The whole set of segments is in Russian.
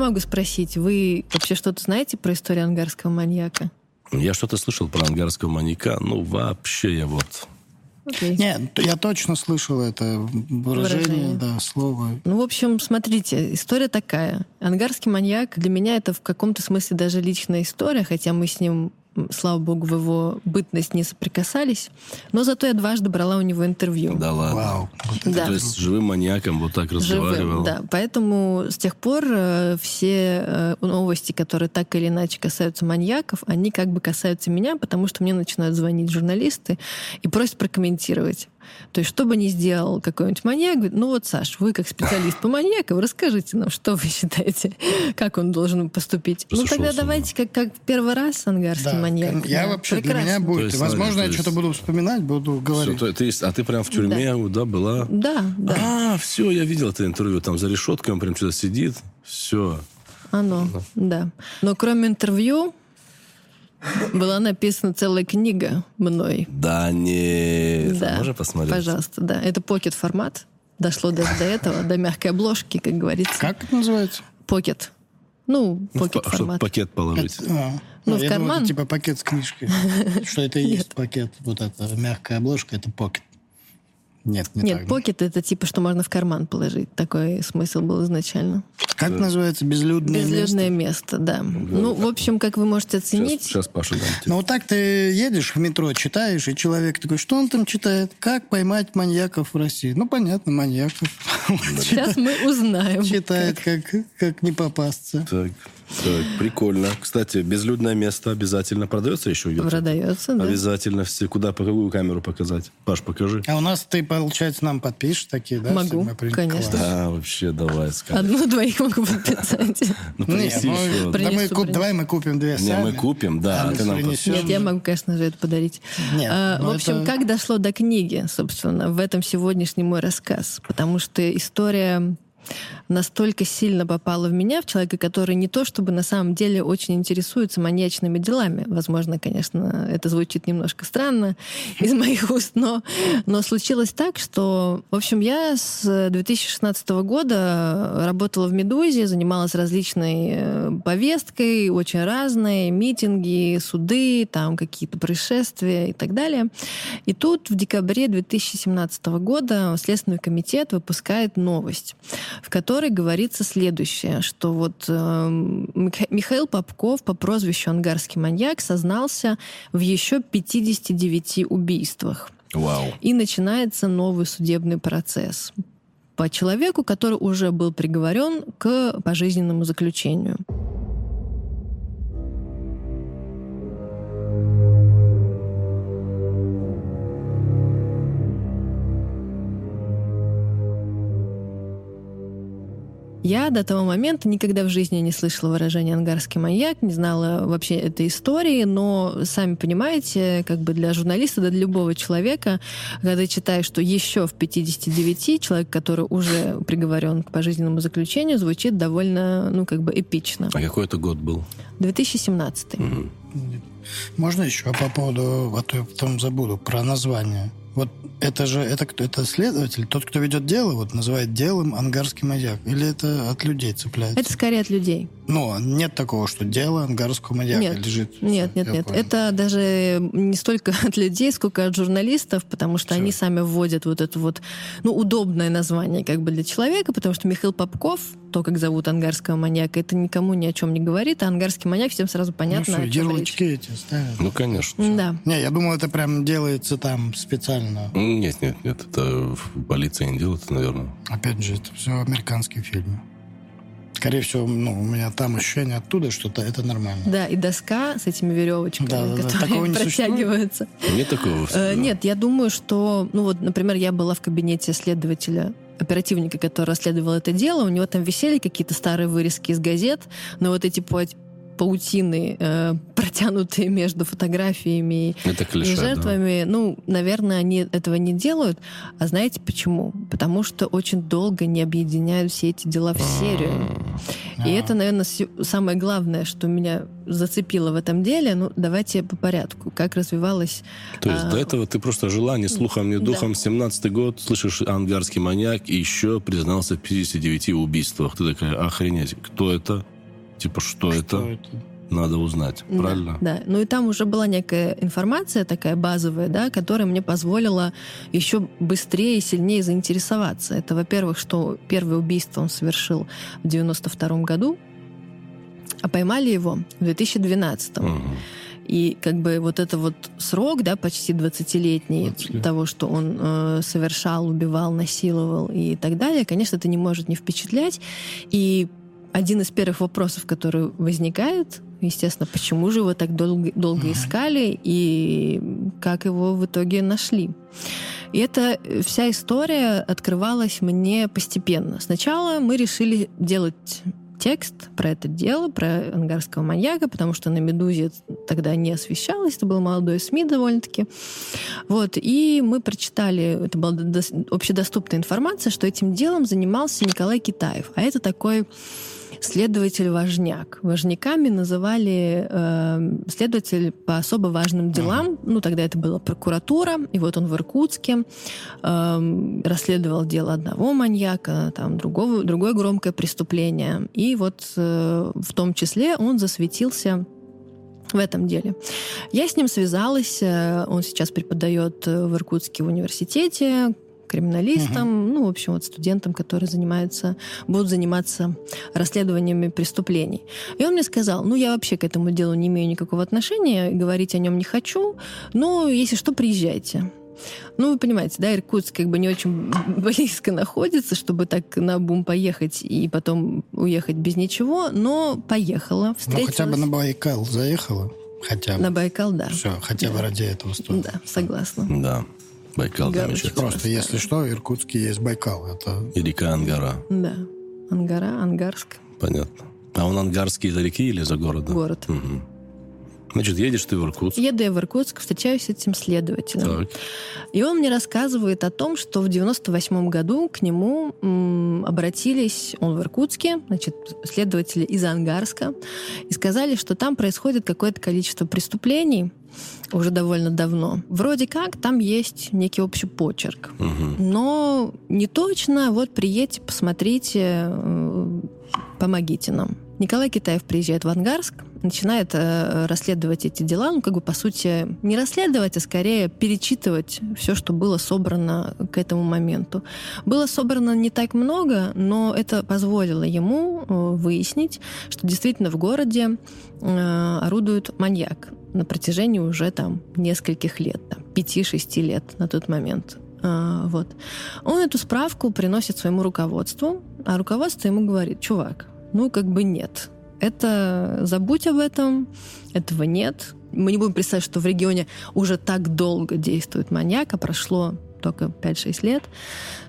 Я могу спросить, вы вообще что-то знаете про историю ангарского маньяка? Я что-то слышал про ангарского маньяка, ну вообще я вот... Okay. Нет, я точно слышал это выражение, выражение, да, слово. Ну, в общем, смотрите, история такая. Ангарский маньяк для меня это в каком-то смысле даже личная история, хотя мы с ним слава богу, в его бытность не соприкасались. Но зато я дважды брала у него интервью. Да ладно. Вау. да. То есть с живым маньяком вот так разговаривал. Живым, да. Поэтому с тех пор э, все э, новости, которые так или иначе касаются маньяков, они как бы касаются меня, потому что мне начинают звонить журналисты и просят прокомментировать. То есть, что бы ни сделал какой-нибудь маньяк, говорит, ну вот, Саш, вы как специалист по маньякам, расскажите нам, что вы считаете, как он должен поступить. Ну тогда давайте, как, как первый раз ангарский да, маньяк. Я да, вообще, прекрасно. для меня будет, есть, возможно, я что-то буду вспоминать, буду говорить. Все, то, есть, а ты прям в тюрьме, да, да была? Да, да. А, все, я видел это интервью, там за решеткой он прям что-то сидит, все. Оно, да. Но кроме интервью, была написана целая книга мной. Да, не. Да. Можно посмотреть? Пожалуйста, да. Это покет формат. Дошло даже до этого, до мягкой обложки, как говорится. Как это называется? Покет. Ну, покет формат. Чтобы пакет положить. А, ну, в карман. Думал, типа пакет с книжкой. Что это и есть пакет. Вот эта мягкая обложка, это покет. Нет, не Нет, так. покет это типа, что можно в карман положить. Такой смысл был изначально. Как да. называется безлюдное, безлюдное место? место? да. да. Ну, в общем, как вы можете оценить... Сейчас, сейчас Паша дам Ну, вот так ты едешь в метро, читаешь, и человек такой, что он там читает? Как поймать маньяков в России? Ну, понятно, маньяков. Сейчас мы узнаем. Читает, как, как не попасться. Так. Так, прикольно. Кстати, безлюдное место обязательно продается еще где-то? Продается, да. Обязательно все. Куда, по какую камеру показать? Паш, покажи. А у нас ты, получается, нам подпишешь такие, да? Могу, конечно. Да, вообще, давай. Одну-двоих могу подписать. Ну, принеси еще. Давай мы купим две Не, мы купим, да. Нет, я могу, конечно же, это подарить. А, ну в общем, как дошло до книги, собственно, в этом сегодняшний мой рассказ. Потому что история настолько сильно попала в меня, в человека, который не то чтобы на самом деле очень интересуется маньячными делами. Возможно, конечно, это звучит немножко странно из моих уст, но, но случилось так, что, в общем, я с 2016 года работала в «Медузе», занималась различной э, повесткой, очень разной, митинги, суды, там какие-то происшествия и так далее. И тут в декабре 2017 года Следственный комитет выпускает новость, в которой говорится следующее, что вот э, Михаил Попков по прозвищу «Ангарский маньяк» сознался в еще 59 убийствах. Вау. И начинается новый судебный процесс по человеку, который уже был приговорен к пожизненному заключению. Я до того момента никогда в жизни не слышала выражения «ангарский маньяк», не знала вообще этой истории, но, сами понимаете, как бы для журналиста, да для любого человека, когда читаешь, что еще в 59 человек, который уже приговорен к пожизненному заключению, звучит довольно, ну, как бы эпично. А какой это год был? 2017. Угу. Можно еще по поводу, а то я потом забуду, про название. Вот это же, это кто? Это следователь? Тот, кто ведет дело, вот называет делом ангарский маньяк? Или это от людей цепляется? Это скорее от людей. Ну, нет такого, что дело ангарского маньяка нет, лежит. Нет, нет, нет. Понял. Это даже не столько от людей, сколько от журналистов, потому что Все. они сами вводят вот это вот, ну, удобное название как бы для человека, потому что Михаил Попков, то, как зовут ангарского маньяка, это никому ни о чем не говорит, а ангарский маньяк всем сразу понятно. Ну, что, ярлычки эти ставят. Ну, конечно. Да. Не, я думал, это прям делается там специально. Нет, нет, нет, это полиция не делает, наверное. Опять же, это все американские фильмы. Скорее всего, ну, у меня там ощущение оттуда, что -то это нормально. Да, и доска с этими веревочками, да, да, которые да. протягиваются. Нет такого? Э, нет, я думаю, что, ну вот, например, я была в кабинете следователя оперативника, который расследовал это дело, у него там висели какие-то старые вырезки из газет, но вот эти паутины, э, протянутые между фотографиями Это клише, и жертвами, да. ну, наверное, они этого не делают. А знаете почему? Потому что очень долго не объединяют все эти дела в серию. И а. это, наверное, самое главное, что меня зацепило в этом деле. Ну, давайте по порядку. Как развивалась... То есть а... до этого ты просто жила ни слухом, ни духом. Да. 17-й год, слышишь, ангарский маньяк, и еще признался в 59 убийствах. Ты такая, охренеть, кто это? Типа, что, что это? это? надо узнать, правильно? Да, да. Ну и там уже была некая информация такая базовая, да, которая мне позволила еще быстрее и сильнее заинтересоваться. Это, во-первых, что первое убийство он совершил в 92 году, а поймали его в 2012. Угу. И как бы вот это вот срок, да, почти 20-летний 20 того, что он э, совершал, убивал, насиловал и так далее, конечно, это не может не впечатлять. И один из первых вопросов, который возникает, естественно, почему же его так долго, долго искали и как его в итоге нашли. И эта вся история открывалась мне постепенно. Сначала мы решили делать текст про это дело, про ангарского маньяка, потому что на «Медузе» тогда не освещалось, это было молодое СМИ довольно-таки. Вот, и мы прочитали, это была общедоступная информация, что этим делом занимался Николай Китаев. А это такой следователь-важняк. Важняками называли э, следователь по особо важным делам. Ну, тогда это была прокуратура, и вот он в Иркутске э, расследовал дело одного маньяка, там другого, другое громкое преступление. И вот э, в том числе он засветился в этом деле. Я с ним связалась, э, он сейчас преподает в Иркутске в университете, криминалистам, угу. ну, в общем, вот студентам, которые занимаются, будут заниматься расследованиями преступлений. И он мне сказал, ну, я вообще к этому делу не имею никакого отношения, говорить о нем не хочу, но если что, приезжайте. Ну, вы понимаете, да, Иркутск как бы не очень близко находится, чтобы так на бум поехать и потом уехать без ничего, но поехала, встретилась. Ну, хотя бы на Байкал заехала. Хотя бы. На Байкал, да. Все, хотя бы ради этого стоит. Да, согласна. Да. Байкал замечательный. Просто, если что, в Иркутске есть Байкал. Это... И река Ангара. Да. Ангара, Ангарск. Понятно. А он Ангарский за реки или за городом? Город. Угу. Значит, едешь ты в Иркутск? Еду я в Иркутск, встречаюсь с этим следователем. Так. И он мне рассказывает о том, что в 98 году к нему м, обратились, он в Иркутске, значит, следователи из Ангарска, и сказали, что там происходит какое-то количество преступлений, уже довольно давно. Вроде как там есть некий общий почерк. Угу. Но не точно. Вот приедьте, посмотрите, э, помогите нам. Николай Китаев приезжает в Ангарск, начинает э, расследовать эти дела, ну, как бы, по сути, не расследовать, а скорее перечитывать все, что было собрано к этому моменту. Было собрано не так много, но это позволило ему э, выяснить, что действительно в городе э, орудует маньяк на протяжении уже там нескольких лет, там, 5-6 лет на тот момент. А, вот. Он эту справку приносит своему руководству, а руководство ему говорит, чувак, ну как бы нет, это забудь об этом, этого нет. Мы не будем представлять, что в регионе уже так долго действует маньяк, а прошло только 5-6 лет.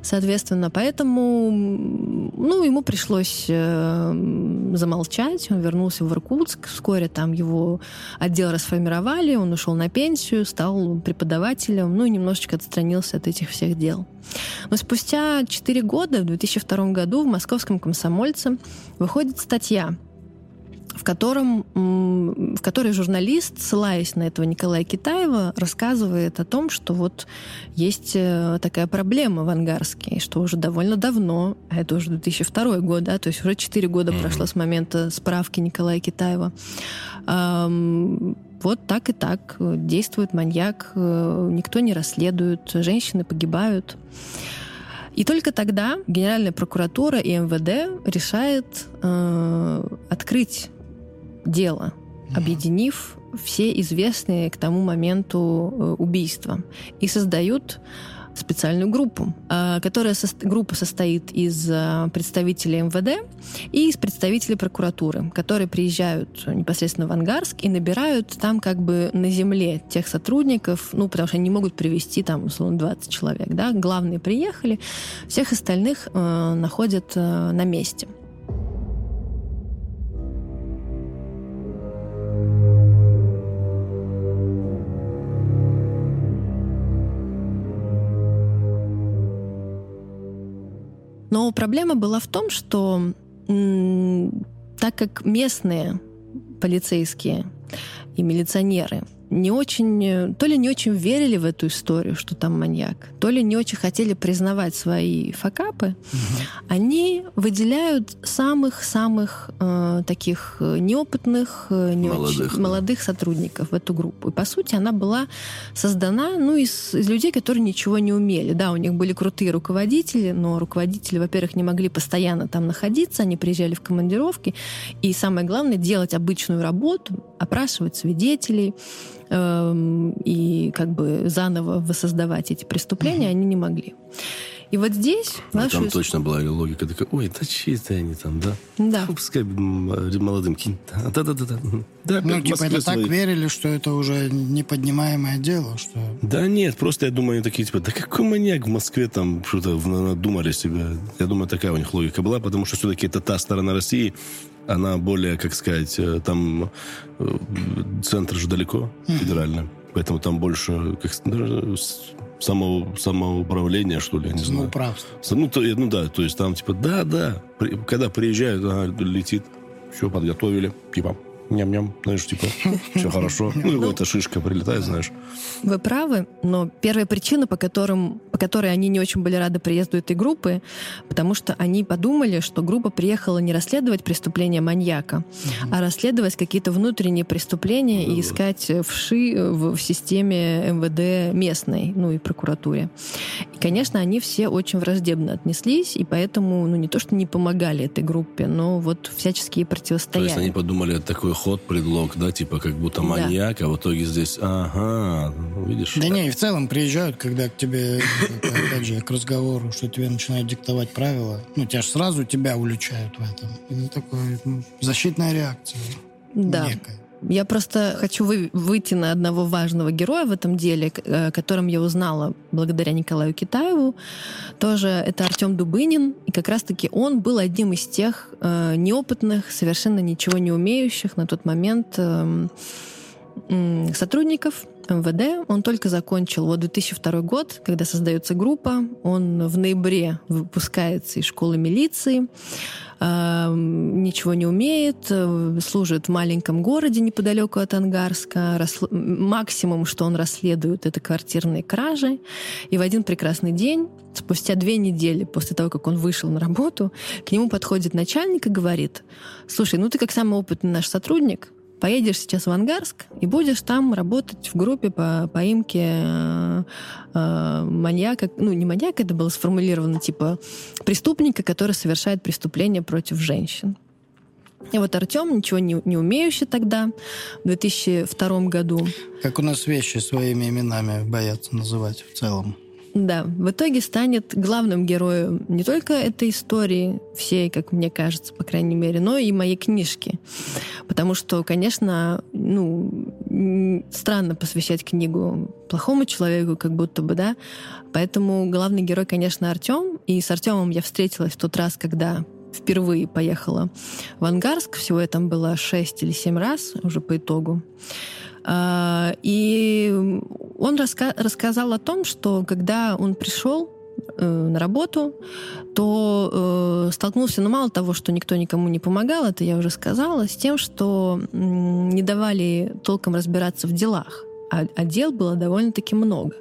Соответственно, поэтому ну, ему пришлось э, замолчать. Он вернулся в Иркутск. Вскоре там его отдел расформировали. Он ушел на пенсию, стал преподавателем, ну и немножечко отстранился от этих всех дел. Но спустя 4 года, в 2002 году, в московском комсомольце выходит статья в, котором, в которой журналист, ссылаясь на этого Николая Китаева, рассказывает о том, что вот есть э, такая проблема в Ангарске, что уже довольно давно, а это уже 2002 год, да, то есть уже 4 года mm-hmm. прошло с момента справки Николая Китаева, вот так и так действует маньяк, э, никто не расследует, женщины погибают. И только тогда Генеральная прокуратура и МВД решает э, открыть дело, объединив все известные к тому моменту э, убийства. И создают специальную группу, э, которая группа состоит из э, представителей МВД и из представителей прокуратуры, которые приезжают непосредственно в Ангарск и набирают там как бы на земле тех сотрудников, ну, потому что они не могут привести там, условно, 20 человек, да, главные приехали, всех остальных э, находят э, на месте. Но проблема была в том, что так как местные полицейские и милиционеры не очень, то ли не очень верили в эту историю, что там маньяк, то ли не очень хотели признавать свои факапы, угу. они выделяют самых-самых э, таких неопытных, э, не молодых, очень, да. молодых сотрудников в эту группу. И, по сути, она была создана ну, из, из людей, которые ничего не умели. Да, у них были крутые руководители, но руководители, во-первых, не могли постоянно там находиться, они приезжали в командировки, и самое главное, делать обычную работу, опрашивать свидетелей, Эм, и как бы заново воссоздавать эти преступления они не могли. И вот здесь... А нашу... Там точно была логика такая, ой, да чьи-то они там, да? Да. Пускай молодым кинь. Да-да-да. Да, ну, типа это так верили, что это уже неподнимаемое дело, что... Да нет, просто я думаю, они такие, типа, да какой маньяк в Москве там что-то надумали себя. Я думаю, такая у них логика была, потому что все-таки это та сторона России, она более, как сказать, э, там э, центр же далеко, федеральный. Поэтому там больше как, само, самоуправление, что ли, я не знаю. Ну, то, ну да, то есть там типа, да, да, при, когда приезжают, она летит, все подготовили, типа, ням-ням, знаешь, типа, все хорошо. Ну, его эта шишка прилетает, знаешь. Вы правы, но первая причина, по, которым, по которой они не очень были рады приезду этой группы, потому что они подумали, что группа приехала не расследовать преступления маньяка, а расследовать какие-то внутренние преступления и искать вши в, в системе МВД местной, ну и прокуратуре. И, конечно, они все очень враждебно отнеслись, и поэтому, ну, не то, что не помогали этой группе, но вот всяческие противостояли. То есть они подумали, это такой ход, предлог, да, типа как будто маньяк, да. а в итоге здесь, ага, видишь. Да не, и в целом приезжают, когда к тебе, опять же, к разговору, что тебе начинают диктовать правила, ну, тебя же сразу тебя уличают в этом. Это такая ну, защитная реакция. Да. Некая. Я просто хочу вы, выйти на одного важного героя в этом деле, э, которым я узнала благодаря Николаю Китаеву. Тоже это Артем Дубынин. И как раз-таки он был одним из тех э, неопытных, совершенно ничего не умеющих на тот момент э, э, сотрудников МВД. Он только закончил вот 2002 год, когда создается группа. Он в ноябре выпускается из школы милиции ничего не умеет, служит в маленьком городе неподалеку от Ангарска. Максимум, что он расследует, это квартирные кражи. И в один прекрасный день, спустя две недели после того, как он вышел на работу, к нему подходит начальник и говорит, слушай, ну ты как самый опытный наш сотрудник, поедешь сейчас в Ангарск и будешь там работать в группе по поимке э, э, маньяка, ну не маньяка, это было сформулировано типа преступника, который совершает преступление против женщин. И вот Артем, ничего не, не умеющий тогда, в 2002 году. Как у нас вещи своими именами боятся называть в целом. Да, в итоге станет главным героем не только этой истории, всей, как мне кажется, по крайней мере, но и моей книжки. Потому что, конечно, ну, странно посвящать книгу плохому человеку, как будто бы, да. Поэтому главный герой, конечно, Артем. И с Артемом я встретилась в тот раз, когда впервые поехала в Ангарск. Всего я там было шесть или семь раз уже по итогу. А, и он раска рассказал о том, что когда он пришел э, на работу, то э, столкнулся, ну, мало того, что никто никому не помогал, это я уже сказала, с тем, что э, не давали толком разбираться в делах. А, а дел было довольно-таки много.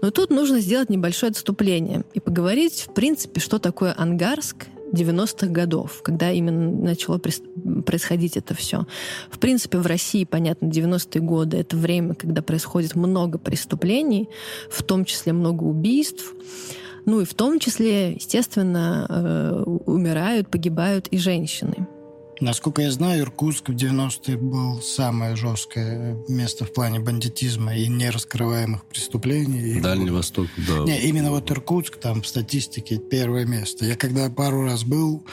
Но тут нужно сделать небольшое отступление и поговорить, в принципе, что такое Ангарск 90-х годов, когда именно начало происходить это все. В принципе, в России, понятно, 90-е годы — это время, когда происходит много преступлений, в том числе много убийств. Ну и в том числе, естественно, э, умирают, погибают и женщины. Насколько я знаю, Иркутск в 90-е был самое жесткое место в плане бандитизма и нераскрываемых преступлений. Дальний и... Восток, да. Не, именно вот Иркутск там в статистике первое место. Я когда пару раз был...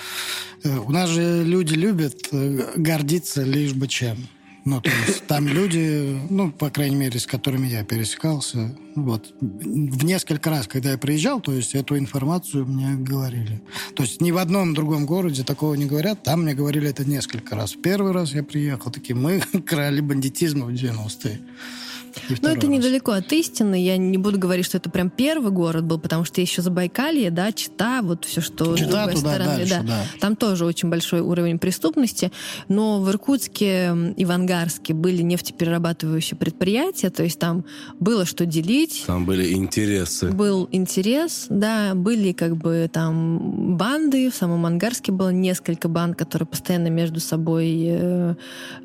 Э, у нас же люди любят э, гордиться лишь бы чем. Ну, то есть там люди, ну, по крайней мере, с которыми я пересекался, вот, в несколько раз, когда я приезжал, то есть эту информацию мне говорили. То есть ни в одном другом городе такого не говорят, там мне говорили это несколько раз. Первый раз я приехал, такие, мы крали бандитизма в 90-е. Ну, это недалеко от истины. Я не буду говорить, что это прям первый город был, потому что еще Забайкалье, да, Чита, вот все, что Чита, с другой туда, стороны. Дальше, да. да. Там тоже очень большой уровень преступности. Но в Иркутске и в Ангарске были нефтеперерабатывающие предприятия, то есть там было что делить. Там были интересы. Был интерес, да, были как бы там банды. В самом Ангарске было несколько банд, которые постоянно между собой э,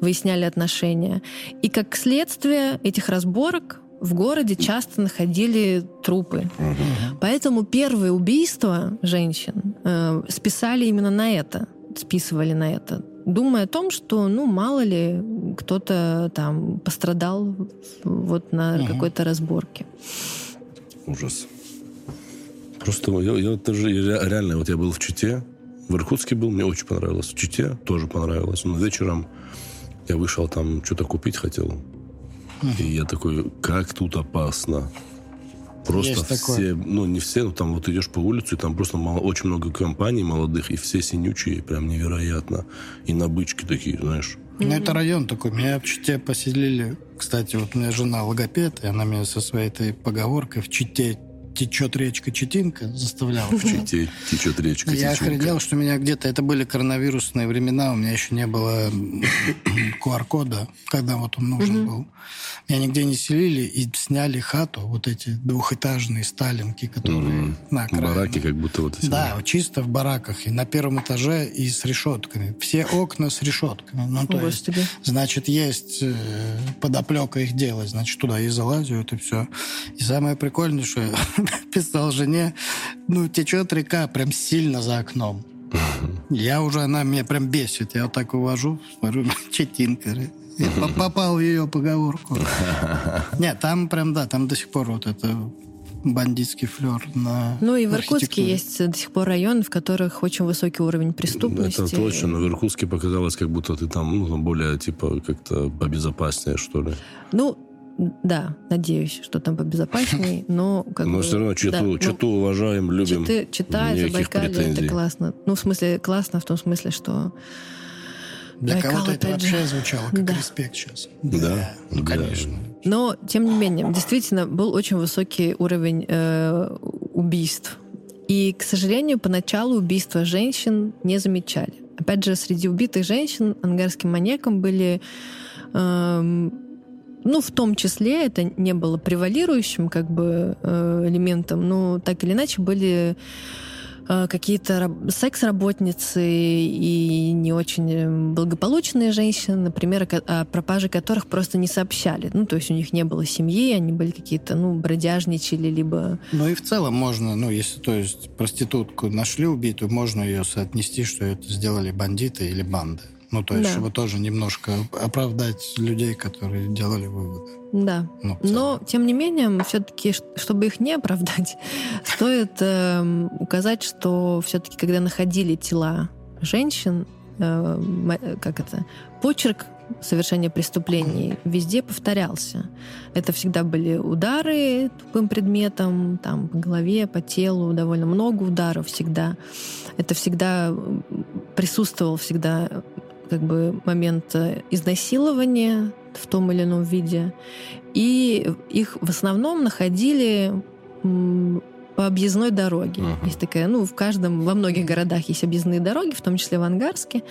выясняли отношения. И как следствие этих разборок в городе часто находили трупы. Угу. Поэтому первые убийства женщин э, списали именно на это, списывали на это, думая о том, что, ну, мало ли, кто-то там пострадал вот на угу. какой-то разборке. Ужас. Просто я, я тоже реально, вот я был в Чите, в Иркутске был, мне очень понравилось. В Чите тоже понравилось. Но вечером я вышел там, что-то купить хотел. И я такой, как тут опасно. Просто Есть все, такое. ну не все, но там вот идешь по улице, и там просто мало, очень много компаний молодых, и все синючие, прям невероятно. И на бычки такие, знаешь. Ну, это район такой. Меня в Чите поселили. Кстати, вот у меня жена логопед, и она меня со своей этой поговоркой в Чите течет речка Читинка, заставлял. В Чите течет речка Я охренел, что у меня где-то... Это были коронавирусные времена, у меня еще не было QR-кода, когда вот он нужен был. Меня нигде не селили и сняли хату, вот эти двухэтажные сталинки, которые на окраине. Бараки как будто вот. Да, чисто в бараках. И на первом этаже и с решетками. Все окна с решетками. Ну, то есть, значит, есть э, подоплека их делать. Значит, туда и залазят, и все. И самое прикольное, что писал жене, ну, течет река прям сильно за окном. Я уже, она меня прям бесит. Я вот так увожу, смотрю, четинка. Я попал в ее поговорку. Нет, там прям, да, там до сих пор вот это бандитский флер на Ну и в Иркутске есть до сих пор районы, в которых очень высокий уровень преступности. Это точно, но в Иркутске показалось, как будто ты там, ну, более, типа, как-то побезопаснее, что ли. Ну, да, надеюсь, что там побезопаснее, но как Но бы, все равно читу, да, читу ну, уважаем, любим. Читы, читать, Забайкалье, это классно. Ну, в смысле, классно в том смысле, что для кого-то это вообще же. звучало как да. респект сейчас. Да, да. Ну, да. конечно. Но, тем не менее, действительно, был очень высокий уровень э, убийств. И, к сожалению, поначалу убийства женщин не замечали. Опять же, среди убитых женщин ангарским маньяком были... Э, ну, в том числе это не было превалирующим как бы э, элементом, но так или иначе были Э, какие-то секс-работницы и не очень благополучные женщины, например, о пропаже которых просто не сообщали. Ну, то есть у них не было семьи, они были какие-то, ну, бродяжничали, либо... Ну и в целом можно, ну, если, то есть, проститутку нашли убитую, можно ее соотнести, что это сделали бандиты или банды. Ну, то есть, да. чтобы тоже немножко оправдать людей, которые делали выводы. Да. Ну, Но, тем не менее, все-таки, чтобы их не оправдать, стоит э, указать, что все-таки, когда находили тела женщин, э, как это, почерк совершения преступлений везде повторялся. Это всегда были удары тупым предметом, там, по голове, по телу, довольно много ударов всегда. Это всегда присутствовал всегда как бы момент э, изнасилования в том или ином виде. И их в основном находили по объездной дороге. Uh-huh. Есть такая, ну, в каждом, во многих городах есть объездные дороги, в том числе в Ангарске.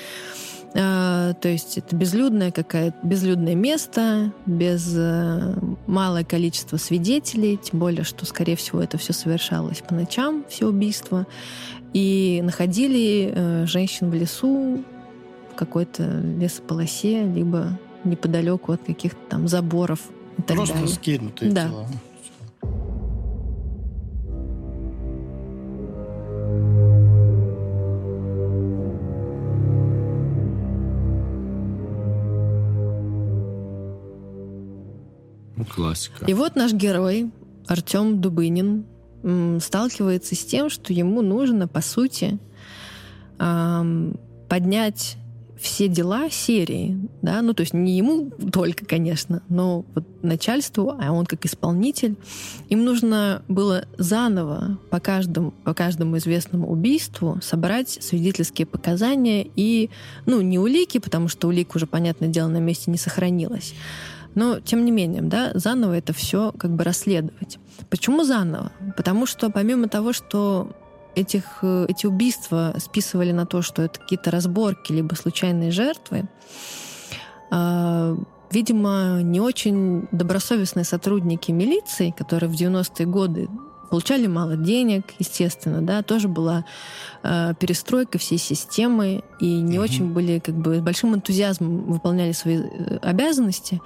А, то есть это безлюдное какое-то безлюдное место, без а, малое количество свидетелей, тем более, что, скорее всего, это все совершалось по ночам, все убийства. И находили а, женщин в лесу, в какой-то лесополосе, либо неподалеку от каких-то там заборов и так Просто далее. скинутые да. тела. Ну, классика. И вот наш герой Артем Дубынин сталкивается с тем, что ему нужно, по сути, поднять все дела серии, да, ну, то есть не ему только, конечно, но вот начальству, а он как исполнитель, им нужно было заново по каждому, по каждому известному убийству собрать свидетельские показания и, ну, не улики, потому что улик уже, понятное дело, на месте не сохранилось, Но, тем не менее, да, заново это все как бы расследовать. Почему заново? Потому что помимо того, что этих, э, эти убийства списывали на то, что это какие-то разборки либо случайные жертвы, э, видимо, не очень добросовестные сотрудники милиции, которые в 90-е годы получали мало денег, естественно, да, тоже была э, перестройка всей системы, и не угу. очень были, как бы, с большим энтузиазмом выполняли свои э, обязанности.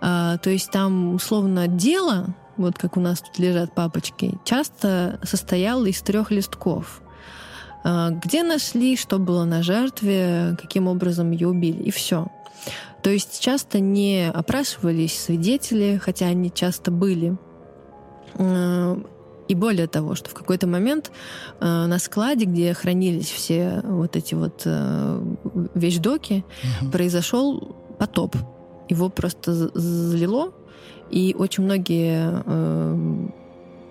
Э, то есть там, условно, дело, вот как у нас тут лежат папочки, часто состояло из трех листков э, где нашли, что было на жертве, каким образом ее убили, и все. То есть часто не опрашивались свидетели, хотя они часто были. Э, и более того, что в какой-то момент э, на складе, где хранились все вот эти вот э, вещдоки, угу. произошел потоп. Его просто залило, и очень многие э,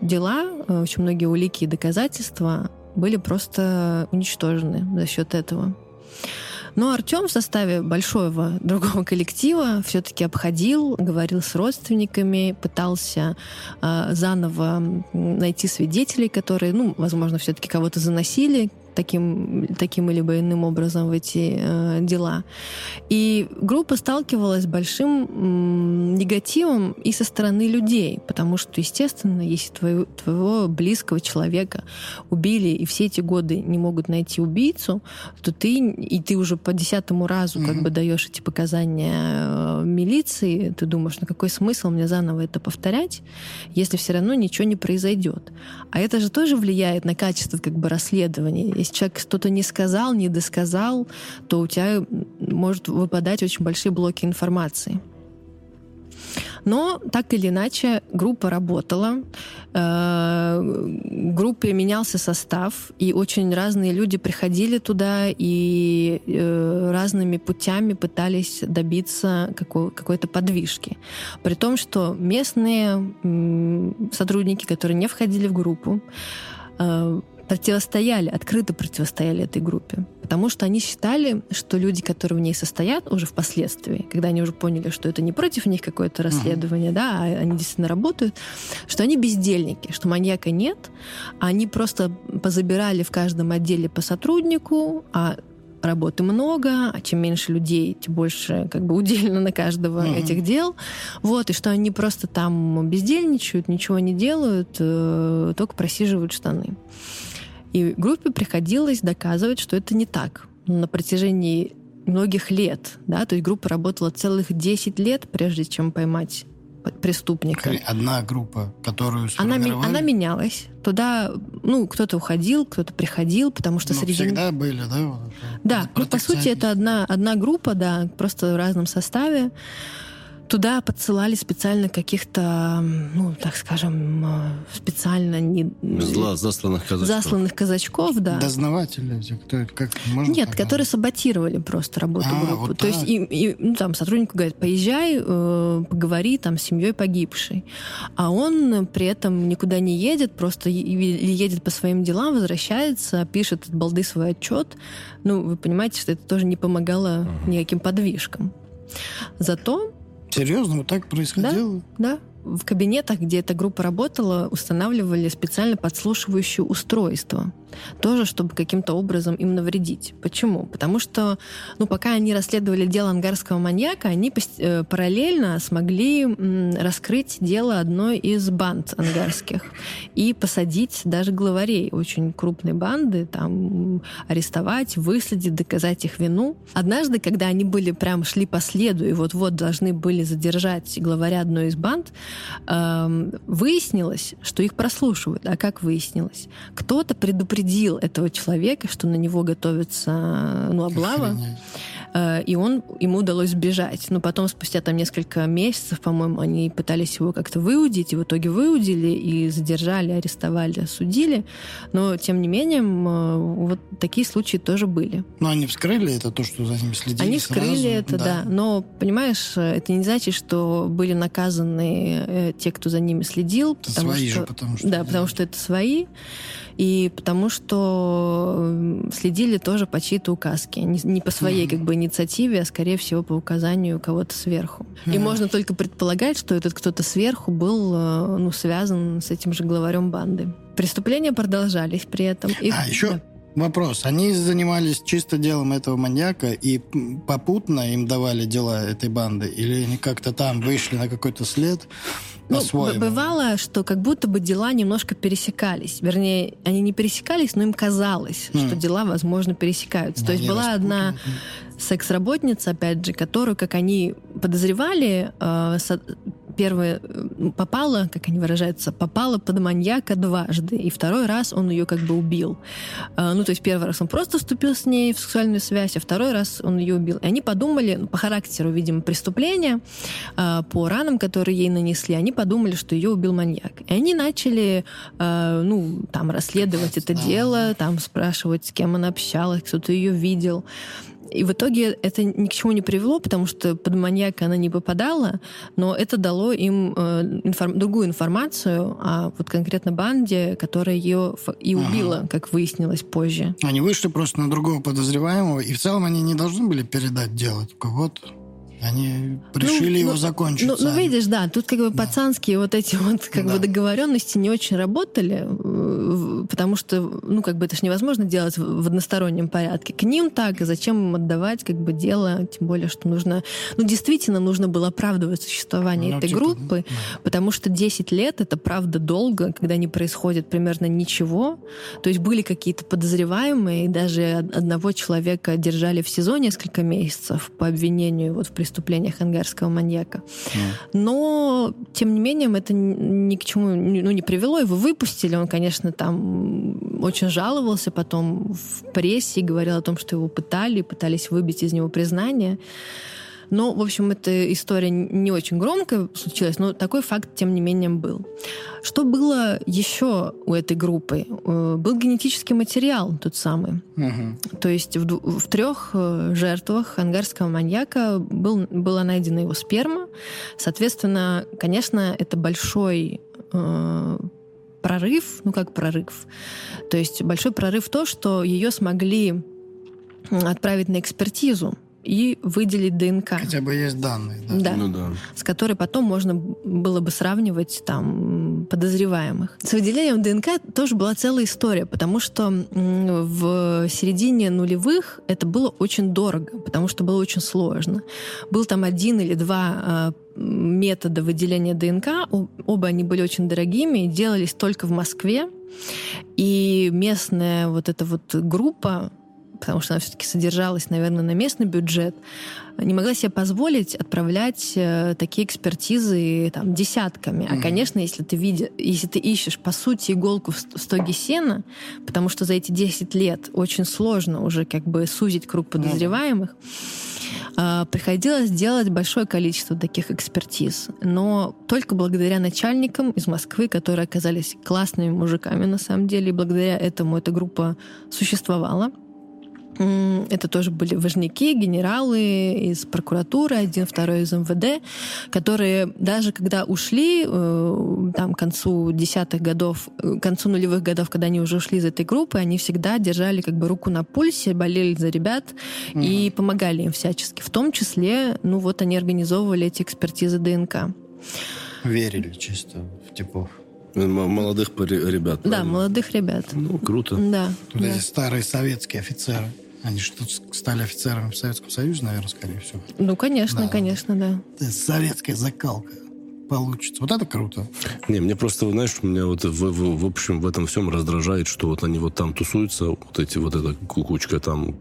дела, очень многие улики и доказательства были просто уничтожены за счет этого. Но Артем в составе большого другого коллектива все-таки обходил, говорил с родственниками, пытался э, заново найти свидетелей, которые, ну, возможно, все-таки кого-то заносили, таким, таким или иным образом в эти э, дела. И группа сталкивалась с большим м, негативом и со стороны людей, потому что, естественно, если твоего, твоего близкого человека убили и все эти годы не могут найти убийцу, то ты, и ты уже по десятому разу mm-hmm. как бы даешь эти показания э, милиции, ты думаешь, ну какой смысл мне заново это повторять, если все равно ничего не произойдет. А это же тоже влияет на качество как бы расследования если человек что-то не сказал, не досказал, то у тебя может выпадать очень большие блоки информации. Но так или иначе группа работала, э, группе менялся состав, и очень разные люди приходили туда и э, разными путями пытались добиться какой- какой-то подвижки. При том, что местные сотрудники, которые не входили в группу, э, противостояли, открыто противостояли этой группе. Потому что они считали, что люди, которые в ней состоят уже впоследствии, когда они уже поняли, что это не против них какое-то расследование, uh-huh. да, а они действительно работают, что они бездельники, что маньяка нет, они просто позабирали в каждом отделе по сотруднику, а работы много, а чем меньше людей, тем больше как бы удельно на каждого mm-hmm. этих дел. Вот, и что они просто там бездельничают, ничего не делают, э, только просиживают штаны. И группе приходилось доказывать, что это не так. На протяжении многих лет, да, то есть группа работала целых 10 лет, прежде чем поймать преступника. Одна группа, которую она, она менялась. Туда, ну, кто-то уходил, кто-то приходил, потому что Но среди... всегда были, да? Да, ну, по сути, это одна, одна группа, да, просто в разном составе. Туда подсылали специально каких-то, ну, так скажем, э, специально не... Зла, засланных казачков. Засланных казачков, да. Дознаватели, кто, как можно Нет, так которые саботировали просто работу а, группы. Вот То есть и, и, ну, там сотруднику говорят, поезжай, э, поговори там с семьей погибшей. А он при этом никуда не едет, просто или едет по своим делам, возвращается, пишет от балды свой отчет. Ну, вы понимаете, что это тоже не помогало никаким подвижкам. Зато Серьезно, вот так происходило? Да, да в кабинетах, где эта группа работала, устанавливали специально подслушивающее устройство. Тоже, чтобы каким-то образом им навредить. Почему? Потому что, ну, пока они расследовали дело ангарского маньяка, они э, параллельно смогли раскрыть дело одной из банд ангарских и посадить даже главарей очень крупной банды, там, арестовать, выследить, доказать их вину. Однажды, когда они были прям шли по следу и вот-вот должны были задержать главаря одной из банд, выяснилось, что их прослушивают. А как выяснилось? Кто-то предупредил этого человека, что на него готовится ну, облава. Охренеть. Э, и он, ему удалось сбежать. Но потом, спустя там несколько месяцев, по-моему, они пытались его как-то выудить, и в итоге выудили, и задержали, арестовали, судили. Но, тем не менее, э, вот такие случаи тоже были. Но они вскрыли это, то, что за ними следили Они вскрыли сразу, это, да. да. Но, понимаешь, это не значит, что были наказаны э, те, кто за ними следил. Это свои что, же, потому что... Да, потому что это свои. И потому что следили тоже по чьей-то указке. Не, не по своей как бы инициативе, а скорее всего по указанию кого-то сверху. И можно только предполагать, что этот кто-то сверху был э, ну, связан с этим же главарем банды. Преступления продолжались при этом. И... А, еще да. Вопрос. Они занимались чисто делом этого маньяка и попутно им давали дела этой банды? Или они как-то там вышли на какой-то след? Ну, бывало, что как будто бы дела немножко пересекались. Вернее, они не пересекались, но им казалось, mm. что дела, возможно, пересекаются. Да, То есть была одна секс-работница, опять же, которую, как они подозревали, э, первая э, попала, как они выражаются, попала под маньяка дважды, и второй раз он ее как бы убил. А, ну, то есть первый раз он просто вступил с ней в сексуальную связь, а второй раз он ее убил. И они подумали, ну, по характеру, видимо, преступления, а, по ранам, которые ей нанесли, они подумали, что ее убил маньяк. И они начали, а, ну, там, расследовать это дело, там, спрашивать, с кем она общалась, кто-то ее видел. И в итоге это ни к чему не привело, потому что под маньяка она не попадала, но это дало им э, информ... другую информацию о вот конкретно банде, которая ее и убила, ага. как выяснилось позже. Они вышли просто на другого подозреваемого, и в целом они не должны были передать дело. Только вот они решили ну, его ну, закончить. Ну, ну, видишь, да, тут как бы да. пацанские вот эти вот как да. бы договоренности не очень работали, потому что, ну, как бы это же невозможно делать в одностороннем порядке. К ним так, и зачем им отдавать как бы дело, тем более, что нужно, ну, действительно нужно было оправдывать существование ну, этой типа, группы, да. потому что 10 лет это правда долго, когда не происходит примерно ничего. То есть были какие-то подозреваемые, и даже одного человека держали в СИЗО несколько месяцев по обвинению вот в преступлении преступлениях ангарского маньяка. Но, тем не менее, это ни к чему ну, не привело. Его выпустили. Он, конечно, там очень жаловался потом в прессе и говорил о том, что его пытали, пытались выбить из него признание. Но, в общем, эта история не очень громко случилась, но такой факт, тем не менее, был. Что было еще у этой группы? Э, был генетический материал тот самый. Угу. То есть в, в трех э, жертвах ангарского маньяка был, была найдена его сперма. Соответственно, конечно, это большой э, прорыв, ну как прорыв, то есть большой прорыв то, что ее смогли отправить на экспертизу и выделить ДНК. Хотя бы есть данные, да? Да. Ну, да. С которой потом можно было бы сравнивать там подозреваемых. С выделением ДНК тоже была целая история, потому что в середине нулевых это было очень дорого, потому что было очень сложно. Был там один или два а, метода выделения ДНК, оба они были очень дорогими, делались только в Москве, и местная вот эта вот группа потому что она все-таки содержалась, наверное, на местный бюджет, не могла себе позволить отправлять э, такие экспертизы там, десятками. А, конечно, если ты, види, если ты ищешь, по сути, иголку в стоге сена, потому что за эти 10 лет очень сложно уже как бы сузить круг подозреваемых, mm-hmm. приходилось делать большое количество таких экспертиз. Но только благодаря начальникам из Москвы, которые оказались классными мужиками на самом деле, и благодаря этому эта группа существовала. Это тоже были важники, генералы из прокуратуры, один, второй из МВД, которые даже когда ушли э, там, к концу десятых годов, э, к концу нулевых годов, когда они уже ушли из этой группы, они всегда держали как бы руку на пульсе, болели за ребят угу. и помогали им всячески. В том числе, ну вот они организовывали эти экспертизы ДНК. Верили чисто в типов. Молодых ребят. Да, правильно? молодых ребят. Ну, круто. Да. Вот да. эти старые советские офицеры. Они же тут стали офицерами в Советском Союзе, наверное, скорее всего. Ну, конечно, да. конечно, да. Это советская закалка получится. Вот это круто. Не, мне просто, знаешь, меня вот в, в, в общем в этом всем раздражает, что вот они вот там тусуются, вот эти вот эта кукучка там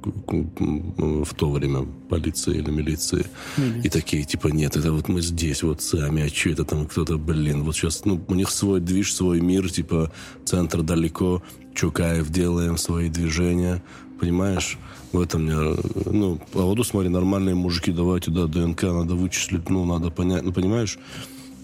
в то время полиции или милиции, Милиция. и такие типа нет, это вот мы здесь вот сами, а что это там кто-то, блин, вот сейчас, ну у них свой движ, свой мир, типа центр далеко, Чукаев делаем свои движения, понимаешь? В этом мне, ну, а вот смотри, нормальные мужики, давайте, да, ДНК надо вычислить, ну, надо понять, ну, понимаешь?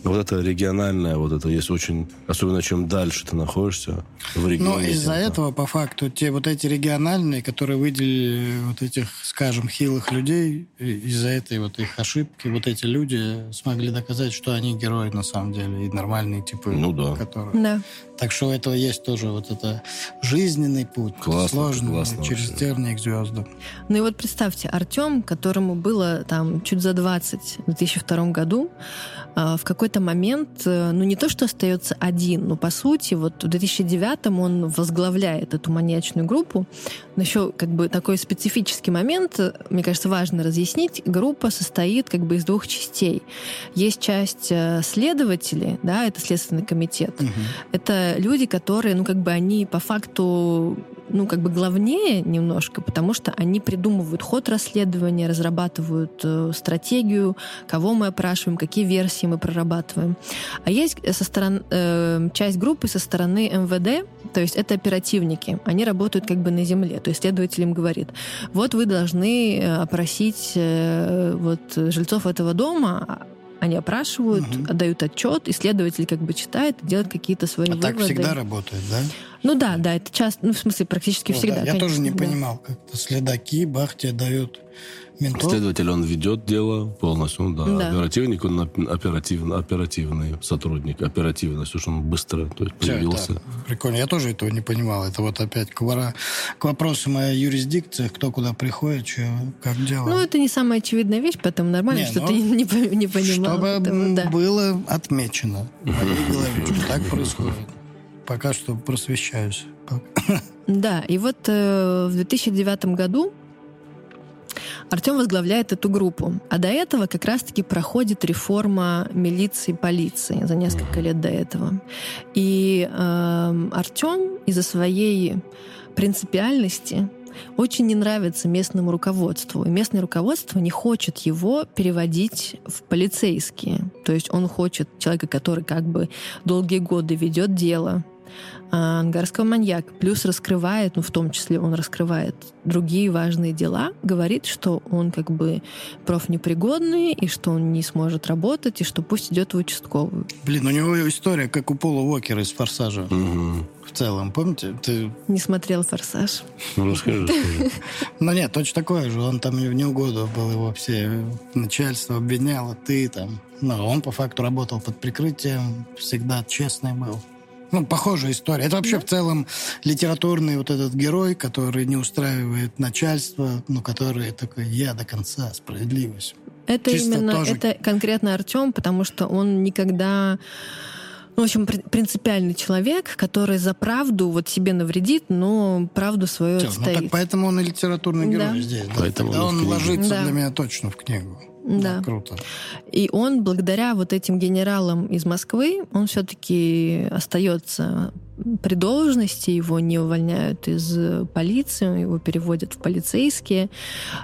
Вот это региональное, вот это есть очень... Особенно чем дальше ты находишься в регионе. Ну, из-за этого, по факту, те вот эти региональные, которые выделили вот этих, скажем, хилых людей, из-за этой вот их ошибки, вот эти люди смогли доказать, что они герои на самом деле, и нормальные типы. Ну да. Которые... Да. Так что у этого есть тоже вот это жизненный путь, классно, сложный, классно через тернии к звездам. Ну и вот представьте, Артем, которому было там чуть за 20 в 2002 году, в какой-то момент, э, ну не то, что остается один, но по сути вот в 2009 он возглавляет эту маньячную группу. Но еще как бы такой специфический момент, мне кажется, важно разъяснить. Группа состоит как бы из двух частей. Есть часть э, следователей, да, это Следственный комитет. Угу. Это люди, которые, ну как бы они по факту ну, как бы главнее немножко, потому что они придумывают ход расследования, разрабатывают э, стратегию, кого мы опрашиваем, какие версии мы прорабатываем. А есть со стороны, э, часть группы со стороны МВД, то есть это оперативники. Они работают как бы на земле. То есть следователь им говорит, вот вы должны э, опросить э, вот жильцов этого дома, они опрашивают, угу. отдают отчет, исследователь как бы читает, делает какие-то свои а выводы. так всегда работает, да? Ну да, да, это часто, ну в смысле практически ну, всегда. Да. Я конечно, тоже не да. понимал, как-то следаки, бах, тебе дают Ментов? Следователь, он ведет дело полностью, да. да. Оперативник, он оперативный, оперативный сотрудник, оперативно, все, что он быстро то есть, появился. Да, Прикольно, я тоже этого не понимал. Это вот опять к, вора... к вопросу моей юрисдикции, кто куда приходит, что, как дело. Ну, это не самая очевидная вещь, поэтому нормально, не, что ну, ты не, не понимал. Чтобы этого, да. было отмечено в моей голове, что так происходит. Пока что просвещаюсь. Да, и вот э, в 2009 году Артем возглавляет эту группу. А до этого как раз-таки проходит реформа милиции и полиции за несколько лет до этого. И э, Артем из-за своей принципиальности очень не нравится местному руководству. И местное руководство не хочет его переводить в полицейские. То есть он хочет человека, который как бы долгие годы ведет дело, а, ангарского маньяка. Плюс раскрывает, ну, в том числе он раскрывает другие важные дела, говорит, что он как бы профнепригодный, и что он не сможет работать, и что пусть идет в участковую. Блин, у него история, как у Пола Уокера из «Форсажа». Угу. В целом, помните? Ты... Не смотрел «Форсаж». Ну, расскажи. Ну нет, точно такое же. Он там в неугоду был, его все начальство обвиняло, ты там. Но он по факту работал под прикрытием, всегда честный был. Ну, похожая история. Это вообще да? в целом литературный вот этот герой, который не устраивает начальство, ну, который такой, я до конца, справедливость. Это Чисто именно, тоже... это конкретно Артем, потому что он никогда ну, в общем, принципиальный человек, который за правду вот себе навредит, но правду свою Все, отстоит. Ну, так поэтому он и литературный герой да. здесь. Да? Поэтому Тогда он, он ложится да. для меня точно в книгу. Да. Круто. И он, благодаря вот этим генералам из Москвы, он все-таки остается при должности, его не увольняют из полиции, его переводят в полицейские.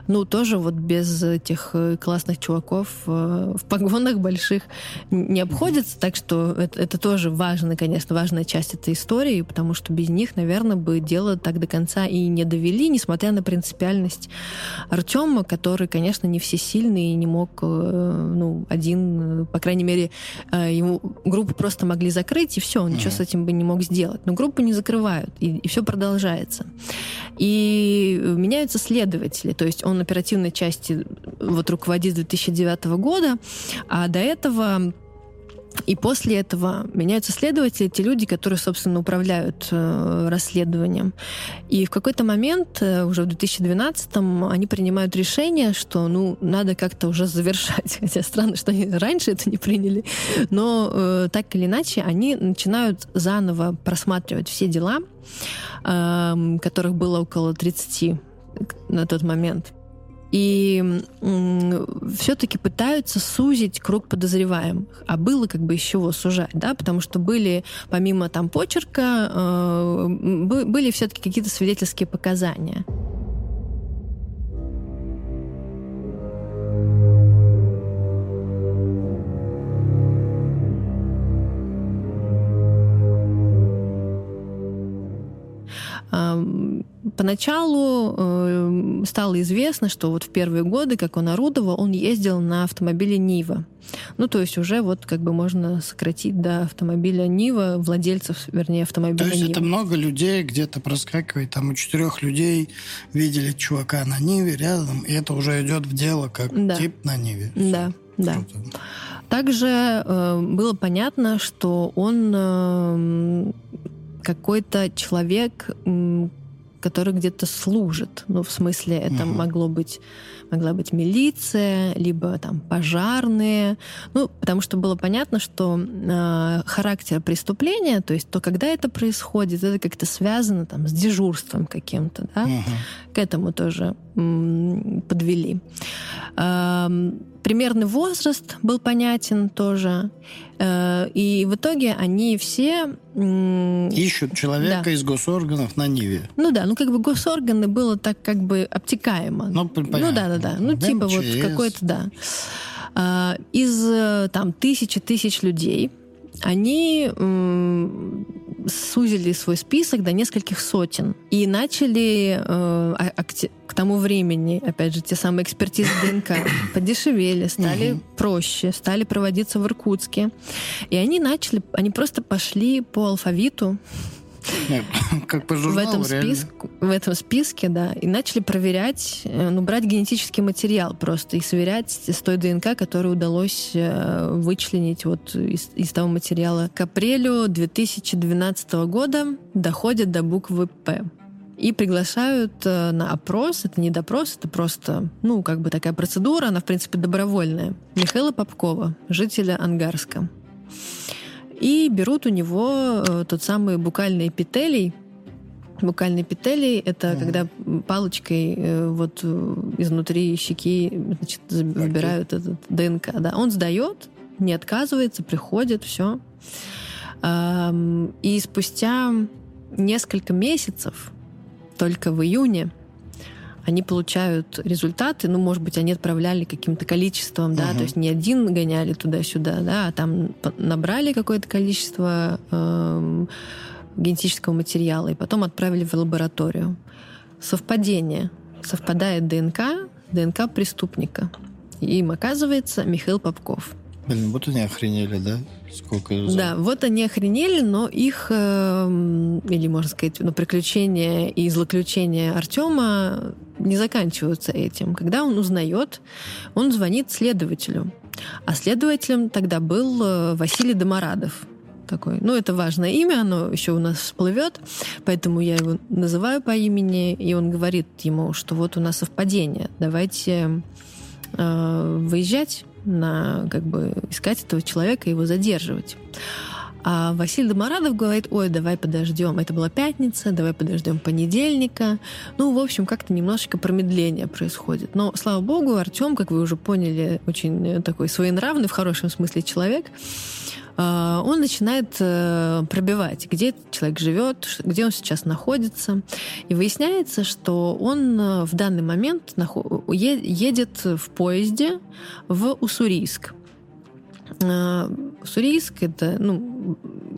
Ну, тоже вот без этих э, классных чуваков э, в погонах больших не обходится, так что это, это тоже важно, конечно, важная часть этой истории, потому что без них, наверное, бы дело так до конца и не довели, несмотря на принципиальность Артема, который, конечно, не всесильный и не мог, э, ну, один, по крайней мере, ему группу просто могли закрыть, и все, он ничего с этим бы не мог сделать делать. Но группу не закрывают, и, и все продолжается. И меняются следователи, то есть он оперативной части вот руководит с 2009 года, а до этого и после этого меняются следователи, те люди, которые, собственно, управляют э, расследованием. И в какой-то момент, э, уже в 2012-м, они принимают решение, что, ну, надо как-то уже завершать. Хотя странно, что они раньше это не приняли. Но э, так или иначе, они начинают заново просматривать все дела, э, которых было около 30 на тот момент и все-таки пытаются сузить круг подозреваемых. А было как бы из чего сужать, да, потому что были, помимо там почерка, э, были все-таки какие-то свидетельские показания. Поначалу э, стало известно, что вот в первые годы, как он орудовал, он ездил на автомобиле Нива. Ну, то есть уже вот как бы можно сократить до автомобиля Нива, владельцев, вернее, автомобиля То есть Нива. это много людей где-то проскакивает, там у четырех людей видели чувака на Ниве рядом, и это уже идет в дело как да. тип на Ниве. Да, Все. да. Круто. Также э, было понятно, что он э, какой-то человек, который где-то служит. Ну, в смысле, это угу. могло быть могла быть милиция, либо там пожарные. Ну, потому что было понятно, что э, характер преступления, то есть то, когда это происходит, это как-то связано там с дежурством каким-то, да? Угу. К этому тоже подвели. Э, примерный возраст был понятен тоже. Э, и в итоге они все... Ищут человека да. из госорганов на Ниве. Ну да, ну как бы госорганы было так как бы обтекаемо. Ну, понятно. ну да, да, да. Ну да, типа вот какой-то, да. А, из э, там тысячи тысяч людей они сузили свой список до нескольких сотен и начали э, к тому времени, опять же, те самые экспертизы ДНК подешевели, стали проще, стали проводиться в Иркутске. И они начали, они просто пошли по алфавиту как по журналу, в этом, списке, в этом списке, да, и начали проверять, э, ну, брать генетический материал просто и сверять с той ДНК, которую удалось э, вычленить вот из, из того материала. К апрелю 2012 года доходят до буквы «П» и приглашают э, на опрос. Это не допрос, это просто, ну, как бы такая процедура, она, в принципе, добровольная. Михаила Попкова, жителя Ангарска и берут у него э, тот самый букальный эпителий. Букальный эпителий — это mm когда палочкой э, вот э, изнутри щеки значит, забирают этот ДНК. Да. Он сдает, не отказывается, приходит, все. И спустя несколько месяцев, только в июне, они получают результаты, ну, может быть, они отправляли каким-то количеством, да, uh-huh. то есть не один гоняли туда-сюда, да, а там набрали какое-то количество э, генетического материала и потом отправили в лабораторию. Совпадение. Совпадает ДНК, ДНК преступника. И им оказывается Михаил Попков. Блин, вот они охренели, да? Сколько. Да, вот они охренели, но их, э, или можно сказать, ну, приключения и злоключения Артема не заканчиваются этим. Когда он узнает, он звонит следователю. А следователем тогда был э, Василий Доморадов. Такой. Ну, это важное имя, оно еще у нас всплывет, поэтому я его называю по имени, и он говорит ему, что вот у нас совпадение, давайте э, выезжать на как бы искать этого человека и его задерживать. А Василий Доморадов говорит, ой, давай подождем. Это была пятница, давай подождем понедельника. Ну, в общем, как-то немножечко промедление происходит. Но, слава богу, Артем, как вы уже поняли, очень такой своенравный, в хорошем смысле человек. А, он начинает э, пробивать, где этот человек живет, где он сейчас находится. И выясняется, что он э, в данный момент едет в поезде в Уссурийск. А, Уссурийск — это ну,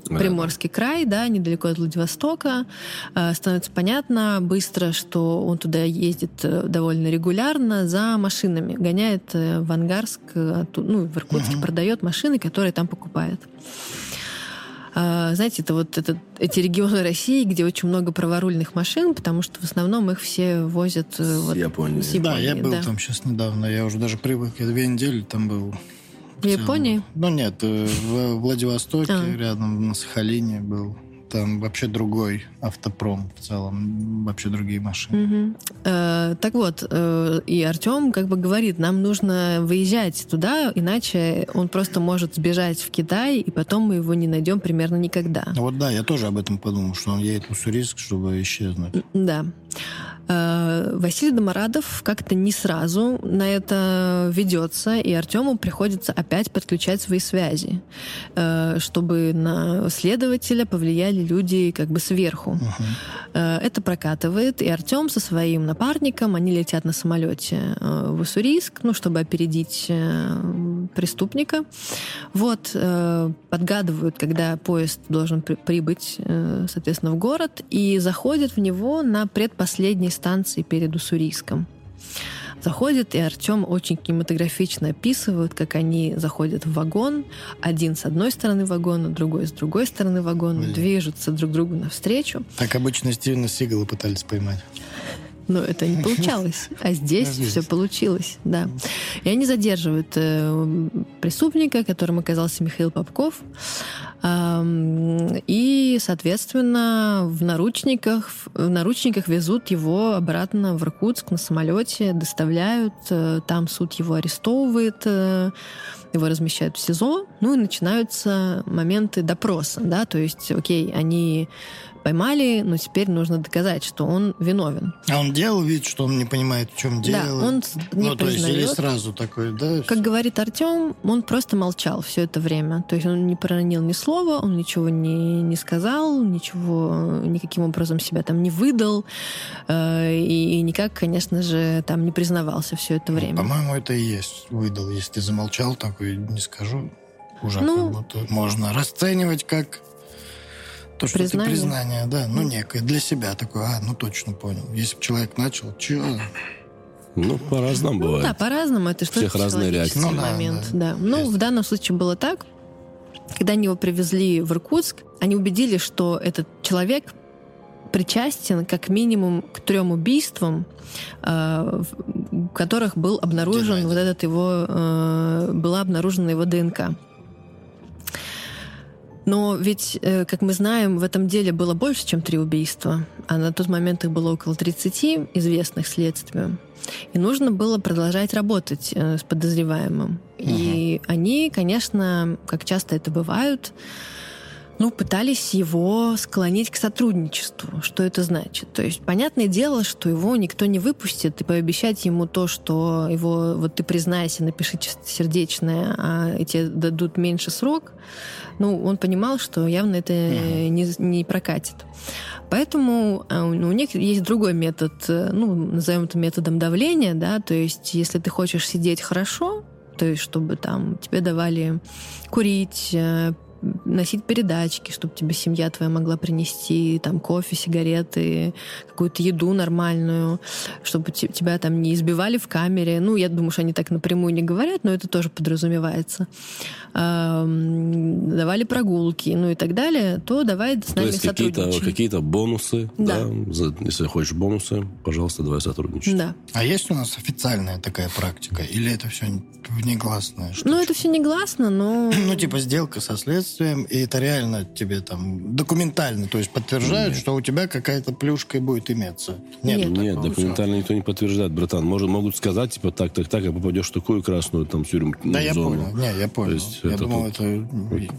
Приморский край, да, недалеко от Владивостока. А, становится понятно быстро, что он туда ездит э, довольно регулярно за машинами. Гоняет э, в Ангарск, ну, в Иркутске, uh-huh. продает машины, которые там покупает. А, знаете, это вот это, эти регионы России, где очень много праворульных машин, потому что в основном их все возят э, с вот, Японии. С Японии. Да, я был да. там сейчас недавно, я уже даже привык, я две недели там был. В Японии? Ну нет, э, в Владивостоке, а. рядом на Сахалине был. Там вообще другой автопром в целом, вообще другие машины. Угу. Э, так вот, э, и Артем как бы говорит, нам нужно выезжать туда, иначе он просто может сбежать в Китай, и потом мы его не найдем примерно никогда. Вот да, я тоже об этом подумал, что он едет в Уссурийск, чтобы исчезнуть. Да. Э, Василий Доморадов как-то не сразу на это ведется, и Артему приходится опять подключать свои связи, э, чтобы на следователя повлияли люди как бы сверху. Uh-huh. Это прокатывает, и Артем со своим напарником, они летят на самолете в Уссурийск, ну, чтобы опередить преступника. Вот, подгадывают, когда поезд должен при прибыть, соответственно, в город, и заходят в него на предпоследней станции перед Уссурийском заходит, и Артем очень кинематографично описывает, как они заходят в вагон, один с одной стороны вагона, другой с другой стороны вагона, Блин. движутся друг другу навстречу. Так обычно Стивена Сигала пытались поймать. Но это не получалось. А здесь все получилось, да. И они задерживают э, преступника, которым оказался Михаил Попков. И, соответственно, в наручниках, в наручниках везут его обратно в Иркутск на самолете, доставляют, э, там суд его арестовывает, э, его размещают в СИЗО, ну и начинаются моменты допроса, да, то есть, окей, они поймали, но теперь нужно доказать, что он виновен. А он делал вид, что он не понимает, в чем дело? Да, он не ну, то есть или сразу такой, да? Как говорит Артем, он просто молчал все это время. То есть он не проронил ни слова, он ничего не, не сказал, ничего, никаким образом себя там не выдал. Э, и, и никак, конечно же, там не признавался все это время. По-моему, это и есть выдал. Если ты замолчал, такой не скажу. Уже ну, как будто можно расценивать как то, что признание. это признание, да, ну, некое для себя такое, а, ну, точно понял. Если бы человек начал, чего? Ну, по-разному бывает. Ну, да, по-разному. Это что-то Всех разные реакции. Ну, момент, да. да. Ну, Есть. в данном случае было так. Когда они его привезли в Иркутск, они убедились, что этот человек причастен как минимум к трем убийствам, э, в которых был обнаружен Динамит. вот этот его, э, была обнаружена его ДНК. Но ведь, э, как мы знаем, в этом деле было больше, чем три убийства. А на тот момент их было около 30 известных следствием. И нужно было продолжать работать э, с подозреваемым. Угу. И они, конечно, как часто это бывают, ну, пытались его склонить к сотрудничеству. Что это значит? То есть, понятное дело, что его никто не выпустит, и пообещать ему то, что его, вот ты признайся, напиши сердечное, а тебе дадут меньше срок, ну, он понимал, что явно это не, не прокатит. Поэтому а, у них есть другой метод, э, ну, назовем это методом давления, да, то есть если ты хочешь сидеть хорошо, то есть чтобы там тебе давали курить, э, носить передачки, чтобы тебе семья твоя могла принести там кофе, сигареты, какую-то еду нормальную, чтобы тебя там не избивали в камере. Ну, я думаю, что они так напрямую не говорят, но это тоже подразумевается. Давали прогулки, ну и так далее, то давай с нами то есть какие-то, какие-то бонусы, да. да за, если хочешь бонусы, пожалуйста, давай сотрудничать. Да. А есть у нас официальная такая практика? Или это все внегласное? Ну, это все негласно, но... ну, типа сделка со следствием, и это реально тебе там документально, то есть подтверждают, Нет. что у тебя какая-то плюшка будет иметься. Нет, Нет документально все. никто не подтверждает, братан. Может, могут сказать, типа, так, так, так, а попадешь в такую красную там тюрьму. Да, я зону. понял. Не, я понял. есть, я это думал, тут... это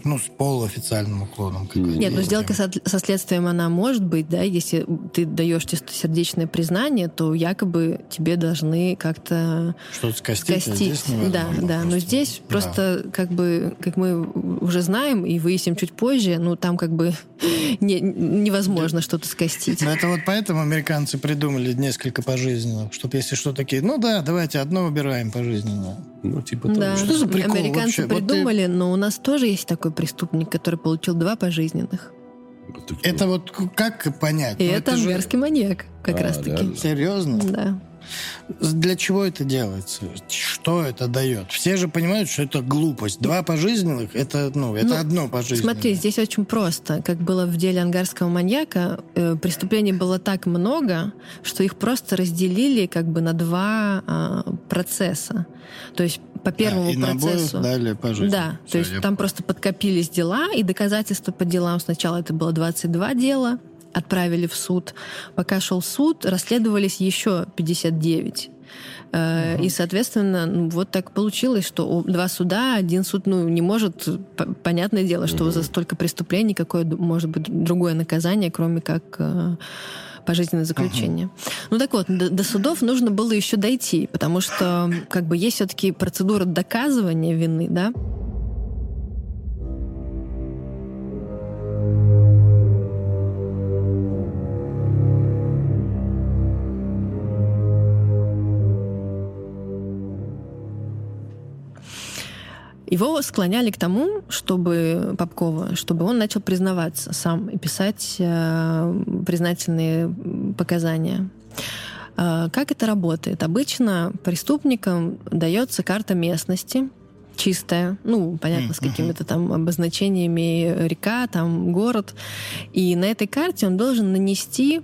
ну, с полуофициальным уклоном. Нет, но сделка со, со следствием, она может быть, да, если ты даешь чистосердечное признание, то якобы тебе должны как-то что-то скостить. А скостить. А да, да. Но здесь да. просто как бы, как мы уже знаем и выясним чуть позже, ну там как бы не, невозможно да. что-то скостить. Ну, это вот поэтому американцы придумали несколько пожизненных, чтобы если что такие, ну да, давайте одно выбираем пожизненно. Ну, типа да. Что за прикол Американцы вообще? придумали, вот ты... но у нас тоже есть такой преступник, который получил два пожизненных. Это вот как понять? И ну, это, это же... маньяк, как а, раз-таки. Серьезно? Да. Для чего это делается? Что это дает? Все же понимают, что это глупость. Два пожизненных это, ну, это ну, одно пожизненное. Смотри, здесь очень просто. Как было в деле ангарского маньяка, э, преступлений было так много, что их просто разделили как бы на два э, процесса. То есть по первому а, и процессу. дали пожизненно. Да, Все, то есть там понял. просто подкопились дела, и доказательства по делам сначала это было 22 дела, отправили в суд. Пока шел суд, расследовались еще 59. Uh-huh. И, соответственно, ну, вот так получилось, что два суда, один суд, ну, не может, понятное дело, что uh-huh. за столько преступлений какое может быть другое наказание, кроме как э, пожизненное заключение. Uh-huh. Ну так вот, до, до судов нужно было еще дойти, потому что как бы есть все-таки процедура доказывания вины, да, Его склоняли к тому, чтобы Попкова, чтобы он начал признаваться сам и писать э, признательные показания. Э, как это работает? Обычно преступникам дается карта местности, чистая, ну, понятно, с какими-то там обозначениями река, там город. И на этой карте он должен нанести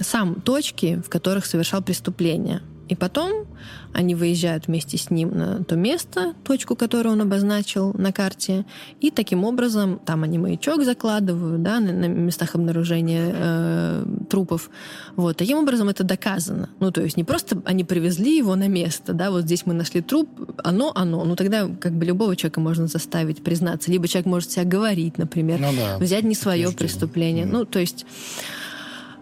сам точки, в которых совершал преступление. И потом они выезжают вместе с ним на то место, точку, которую он обозначил на карте, и таким образом там они маячок закладывают, да, на, на местах обнаружения э, трупов. Вот таким образом это доказано. Ну то есть не просто они привезли его на место, да, вот здесь мы нашли труп, оно, оно. Ну тогда как бы любого человека можно заставить признаться, либо человек может себя говорить, например, ну, да. взять не свое преступление. Mm. Ну то есть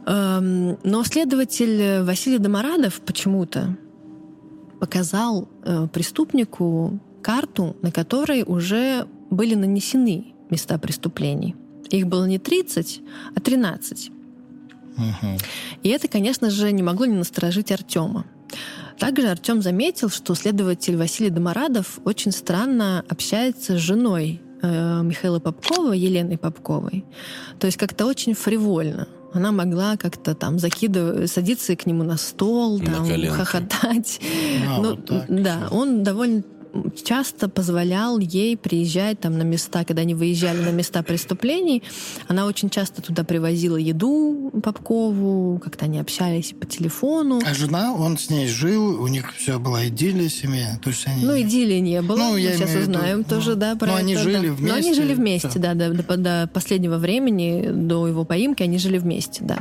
Эм, но следователь Василий Домарадов почему-то показал э, преступнику карту, на которой уже были нанесены места преступлений. Их было не 30, а 13. Угу. И это, конечно же, не могло не насторожить Артема. Также Артем заметил, что следователь Василий Домарадов очень странно общается с женой э, Михаила Попкова, Еленой Попковой. То есть как-то очень фривольно она могла как-то там закидывать, садиться к нему на стол, на там, коленки. хохотать. А, ну, вот так, да, он довольно часто позволял ей приезжать там на места, когда они выезжали на места преступлений. Она очень часто туда привозила еду Попкову, как-то они общались по телефону. А жена, он с ней жил, у них все была идиллия семья. То есть они... Ну, идиллии не было. Ну, я сейчас узнаем виду, тоже, ну, да, про но это. они жили да. вместе. Но они жили вместе, да, да до, до последнего времени, до его поимки они жили вместе, да.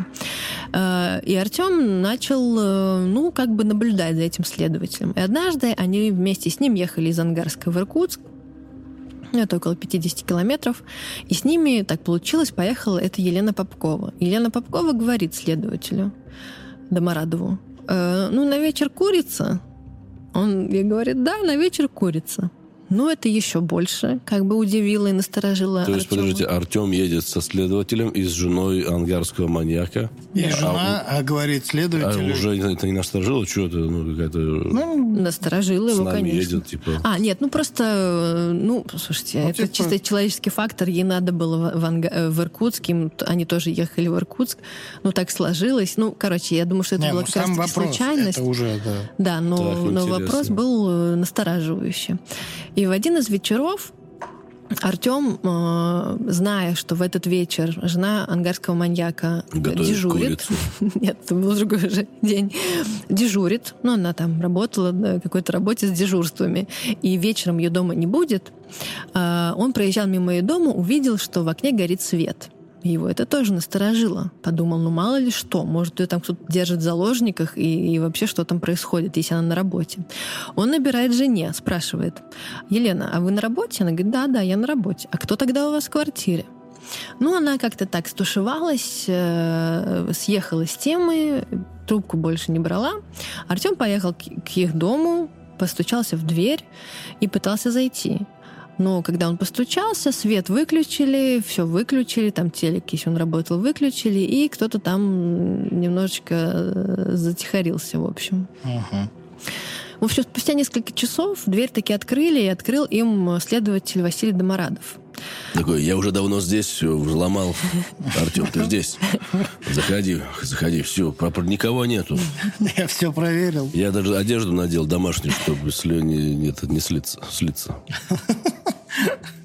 Э, и Артем начал, э, ну, как бы наблюдать за этим следователем. И однажды они вместе с ним ехали из Ангарска в Иркутск, это около 50 километров. И с ними так получилось, поехала это Елена Попкова. Елена Попкова говорит следователю Домарадову, э, ну, на вечер курица. Он ей говорит, да, на вечер курица. Ну, это еще больше как бы удивило и насторожило То есть, Артема. подождите, Артем едет со следователем и с женой ангарского маньяка. И а, жена а, говорит следователю... А уже это не насторожило? Что это? Ну, какая-то... Ну, насторожило его, нами конечно. едет, типа... А, нет, ну просто, ну, слушайте, ну, это типа... чисто человеческий фактор. Ей надо было в, Анга... в Иркутск, им... они тоже ехали в Иркутск. Ну, так сложилось. Ну, короче, я думаю, что это не, была ну, как раз случайность. Это уже, да. Да, но, так, но вопрос был э, настораживающий. И в один из вечеров Артем, э, зная, что в этот вечер жена ангарского маньяка Готовит дежурит, нет, это был другой же день, дежурит, ну, она там работала на какой-то работе с дежурствами, и вечером ее дома не будет, э, он проезжал мимо ее дома, увидел, что в окне горит свет. Его это тоже насторожило. Подумал, ну мало ли что, может, ее там кто-то держит в заложниках и, и вообще что там происходит, если она на работе. Он набирает жене, спрашивает, Елена, а вы на работе? Она говорит, да, да, я на работе. А кто тогда у вас в квартире? Ну, она как-то так стушевалась, э, съехала с темы, трубку больше не брала. Артем поехал к, к их дому, постучался в дверь и пытался зайти. Но когда он постучался, свет выключили, все выключили, там телек, если он работал, выключили, и кто-то там немножечко э, затихарился, в общем. Uh-huh. В общем, спустя несколько часов дверь таки открыли, и открыл им следователь Василий Домарадов. Такой, я уже давно здесь, все взломал. Артем, ты здесь? Заходи, заходи, все, никого нету. Я все проверил. Я даже одежду надел домашнюю, чтобы слюни не, не слиться. слиться.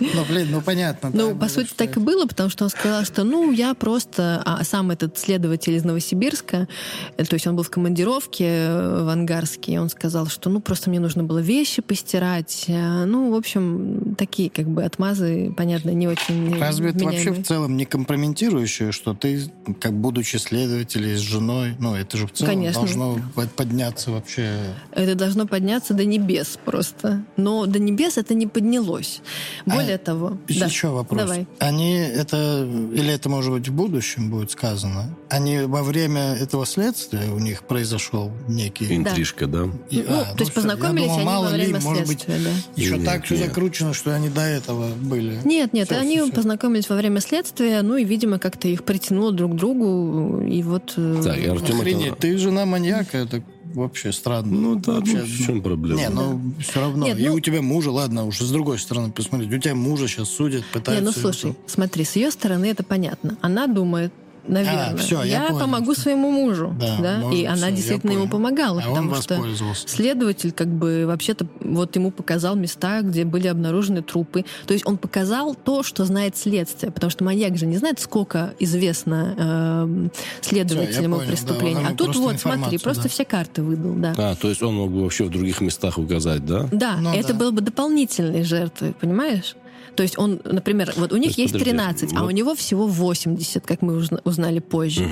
Ну, блин, ну понятно. Ну, по сути, так и было, потому что он сказал, что, ну, я просто... А сам этот следователь из Новосибирска, э, то есть он был в командировке э, в Ангарске, и он сказал, что, ну, просто мне нужно было вещи постирать. Э, ну, в общем, такие, как бы, отмазы, понятно, не очень Разве это вообще в целом не компрометирующее, что ты, как будучи следователем с женой, ну, это же в целом Конечно. должно подняться вообще... Это должно подняться до небес просто. Но до небес это не поднялось. Более более того... Еще да. вопрос. Давай. Они это... Или это, может быть, в будущем будет сказано? Они во время этого следствия у них произошел некий... Интрижка, да? И, ну, а, то ну, есть познакомились думал, они мало во время ли, может быть, да. еще нет, так все закручено, что они до этого были. Нет, нет, все, они все, познакомились во время следствия, ну и, видимо, как-то их притянуло друг к другу, и вот... Да, э, и Артем Охренеть, это... ты жена маньяка, это вообще странно. Ну да, вообще, ну, в чем проблема? Не, ну все равно. Нет, и ну- у тебя мужа, ладно, уж с другой стороны посмотреть. У тебя мужа сейчас судят, Не, пытаются... ну слушай, смотри, с ее стороны это понятно. Она думает, наверное, А, всё, я я, понял, помогу что- своему мужу. Да, Да, может, и она действительно ему помогала, А он потому что следователь как бы вообще-то вот ему показал места, где были обнаружены трупы. То есть он показал то, что знает следствие, потому что маньяк же не знает, сколько известно э, следователям Всё, я о преступлении. да, а тут вот, смотри, информацию, просто да. все карты выдал, да. А, то есть он мог бы вообще в других местах указать, да? Да, Ну это да. было бы дополнительной жертвой, понимаешь? То есть он, например, вот у них есть, есть подожди, 13, а вот- у него всего 80, как мы узна- узнали позже.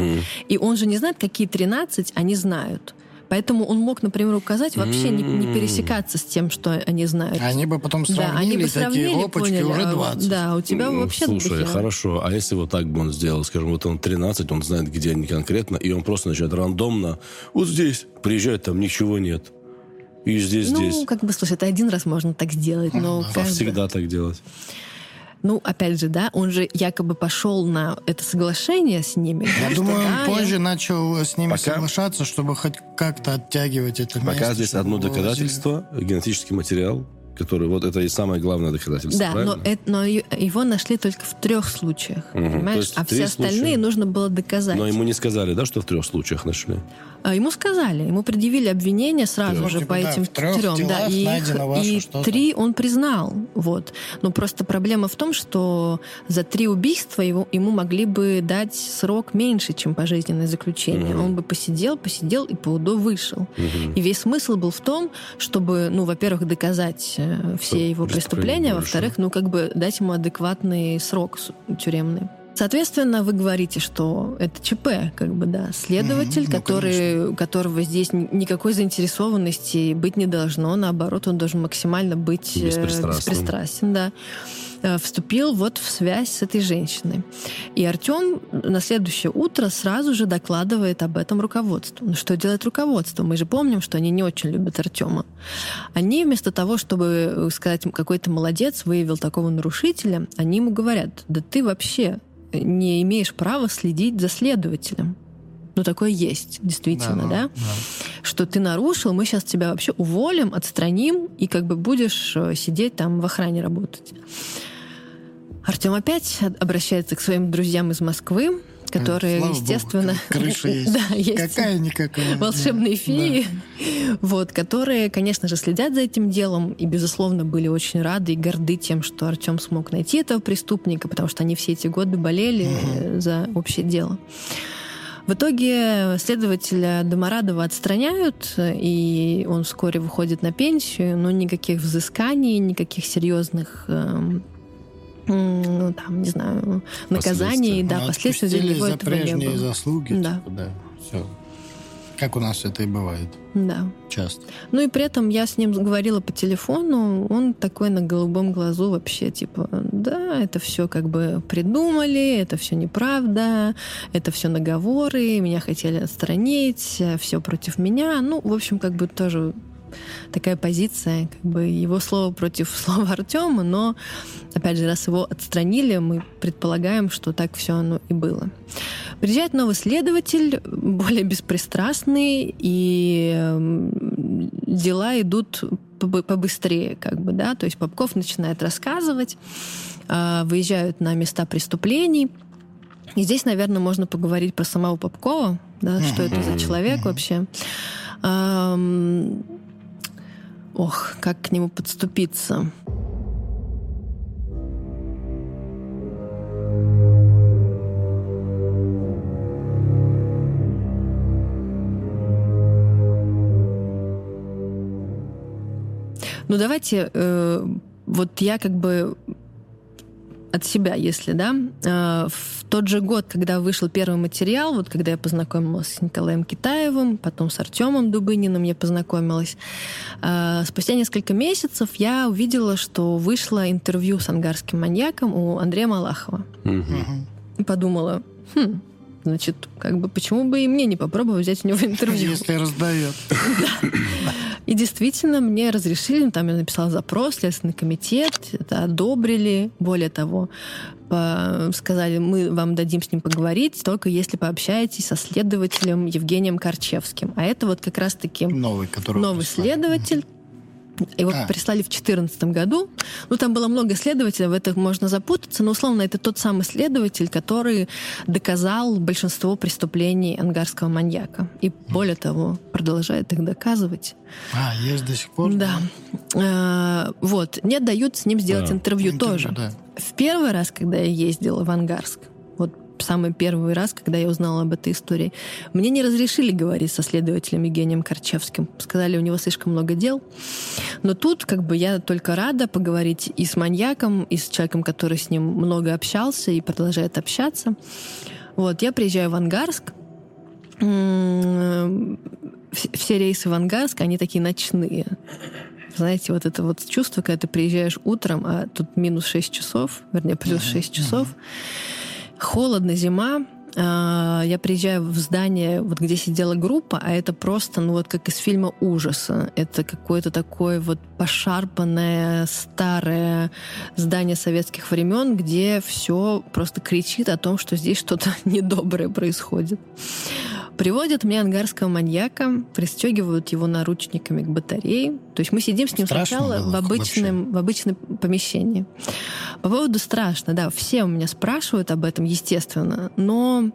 И он же не знает, какие 13 они знают. Поэтому он мог, например, указать вообще не, не пересекаться с тем, что они знают. Они бы потом да, они сравнили, бы сравнили, такие, опачки, поняли, уже а, 20. Да, у тебя Ну, вообще Слушай, дохера. хорошо. А если вот так бы он сделал, скажем, вот он 13, он знает, где они конкретно, и он просто начинает рандомно, вот здесь, приезжает, там ничего нет. И здесь, Ну, здесь. как бы, слушай, это один раз можно так сделать, но А каждый- всегда так делать. Ну, опять же, да, он же якобы пошел на это соглашение с ними. Я что думаю, да, он я- позже начал с ними Пока- соглашаться, чтобы хоть как-то оттягивать это Пока место, здесь одно доказательство, генетический материал, который вот это и самое главное доказательство, Да, но, это, но его нашли только в трех случаях. То понимаешь? А все остальные случая. нужно было доказать. Но ему не сказали, да, что в трех случаях нашли? А Ему сказали, ему предъявили обвинение сразу же по типа, да, этим трем. Да, и, и три он признал. Вот. Но просто проблема в том, что за три убийства его, ему могли бы дать срок меньше, чем пожизненное заключение. Он бы посидел, посидел и по УДО вышел. И весь смысл был в том, чтобы, ну, во-первых, доказать э, все его преступления, а во-вторых, ну, как бы дать ему адекватный срок тюремный. Соответственно, вы говорите, что это ЧП, как бы, да, следователь, ну, который, у которого здесь ни- никакой заинтересованности быть не должно, наоборот, он должен максимально быть э, Беспристрастным. беспристрастен, да, э, вступил вот в связь с этой женщиной. И Артем на следующее утро сразу же докладывает об этом руководству. Ну что делает руководство? Мы же помним, что они не очень любят Артема. Они вместо того, чтобы э, сказать, какой то молодец, выявил такого нарушителя, они ему говорят, да ты вообще не имеешь права следить за следователем. Ну, такое есть, действительно, да? Что ты нарушил, мы сейчас тебя вообще уволим, отстраним, и как бы будешь э, сидеть там в охране работать. Артем опять обращается к своим друзьям из Москвы, которые, Слава богу, естественно... крыша есть. Да, есть Какая-никакая. волшебные феи, вот, которые, конечно же, следят за этим делом и, безусловно, были очень рады и горды тем, что Артем смог найти этого преступника, потому что они все эти годы болели э, за общее дело. В итоге следователя Доморадова отстраняют, и он вскоре выходит на пенсию, но никаких взысканий, никаких серьезных эм, ну, там, не знаю, наказаний, да, Ну, последствий для него за этого не прежние было. заслуги. Да. типа, да. Все. Как у нас это и бывает Да. часто. Ну и при этом я с ним говорила по телефону, он такой на голубом глазу вообще, типа, да, это все как бы придумали, это все неправда, это все наговоры, меня хотели отстранить, все против меня. Ну, в общем, как бы тоже такая позиция, как бы его слово против слова Артема, но, опять же, раз его отстранили, мы предполагаем, что так все оно и было. Приезжает новый следователь, более беспристрастный, и дела идут побы- побыстрее, как бы, да, то есть Попков начинает рассказывать, а, выезжают на места преступлений, и здесь, наверное, можно поговорить про самого Попкова, да, что это за человек вообще. Ох, как к нему подступиться. Ну давайте, э, вот я как бы от себя, если, да, э, в тот же год, когда вышел первый материал, вот когда я познакомилась с Николаем Китаевым, потом с Артемом Дубыниным я познакомилась, э, спустя несколько месяцев я увидела, что вышло интервью с ангарским маньяком у Андрея Малахова. И подумала, хм, значит, как бы почему бы и мне не попробовать взять у него интервью? Если раздает. И действительно, мне разрешили, там я написала запрос, Следственный комитет, это одобрили. Более того, сказали, мы вам дадим с ним поговорить, только если пообщаетесь со следователем Евгением Корчевским. А это вот как раз-таки новый, который новый следователь, его а. прислали в 2014 году. Ну, там было много следователей, в этом можно запутаться, но, условно, это тот самый следователь, который доказал большинство преступлений ангарского маньяка. И, более того, продолжает их доказывать. А, есть до сих пор? Да. А, вот. Мне дают с ним сделать да. интервью, интервью тоже. Да. В первый раз, когда я ездила в Ангарск, самый первый раз, когда я узнала об этой истории. Мне не разрешили говорить со следователем Евгением Корчевским. Сказали, у него слишком много дел. Но тут как бы я только рада поговорить и с маньяком, и с человеком, который с ним много общался и продолжает общаться. Вот, я приезжаю в Ангарск. Все рейсы в Ангарск, они такие ночные. Знаете, вот это вот чувство, когда ты приезжаешь утром, а тут минус 6 часов, вернее, плюс 6 часов. Uh-huh Холодно, зима, а, я приезжаю в здание, вот где сидела группа, а это просто, ну вот как из фильма ужаса. Это какое-то такое вот пошарпанное, старое здание советских времен, где все просто кричит о том, что здесь что-то недоброе происходит. Приводят мне ангарского маньяка, пристегивают его наручниками к батарее. То есть мы сидим с ним страшно сначала в обычном, в обычном помещении. По поводу страшно, да, все у меня спрашивают об этом, естественно, но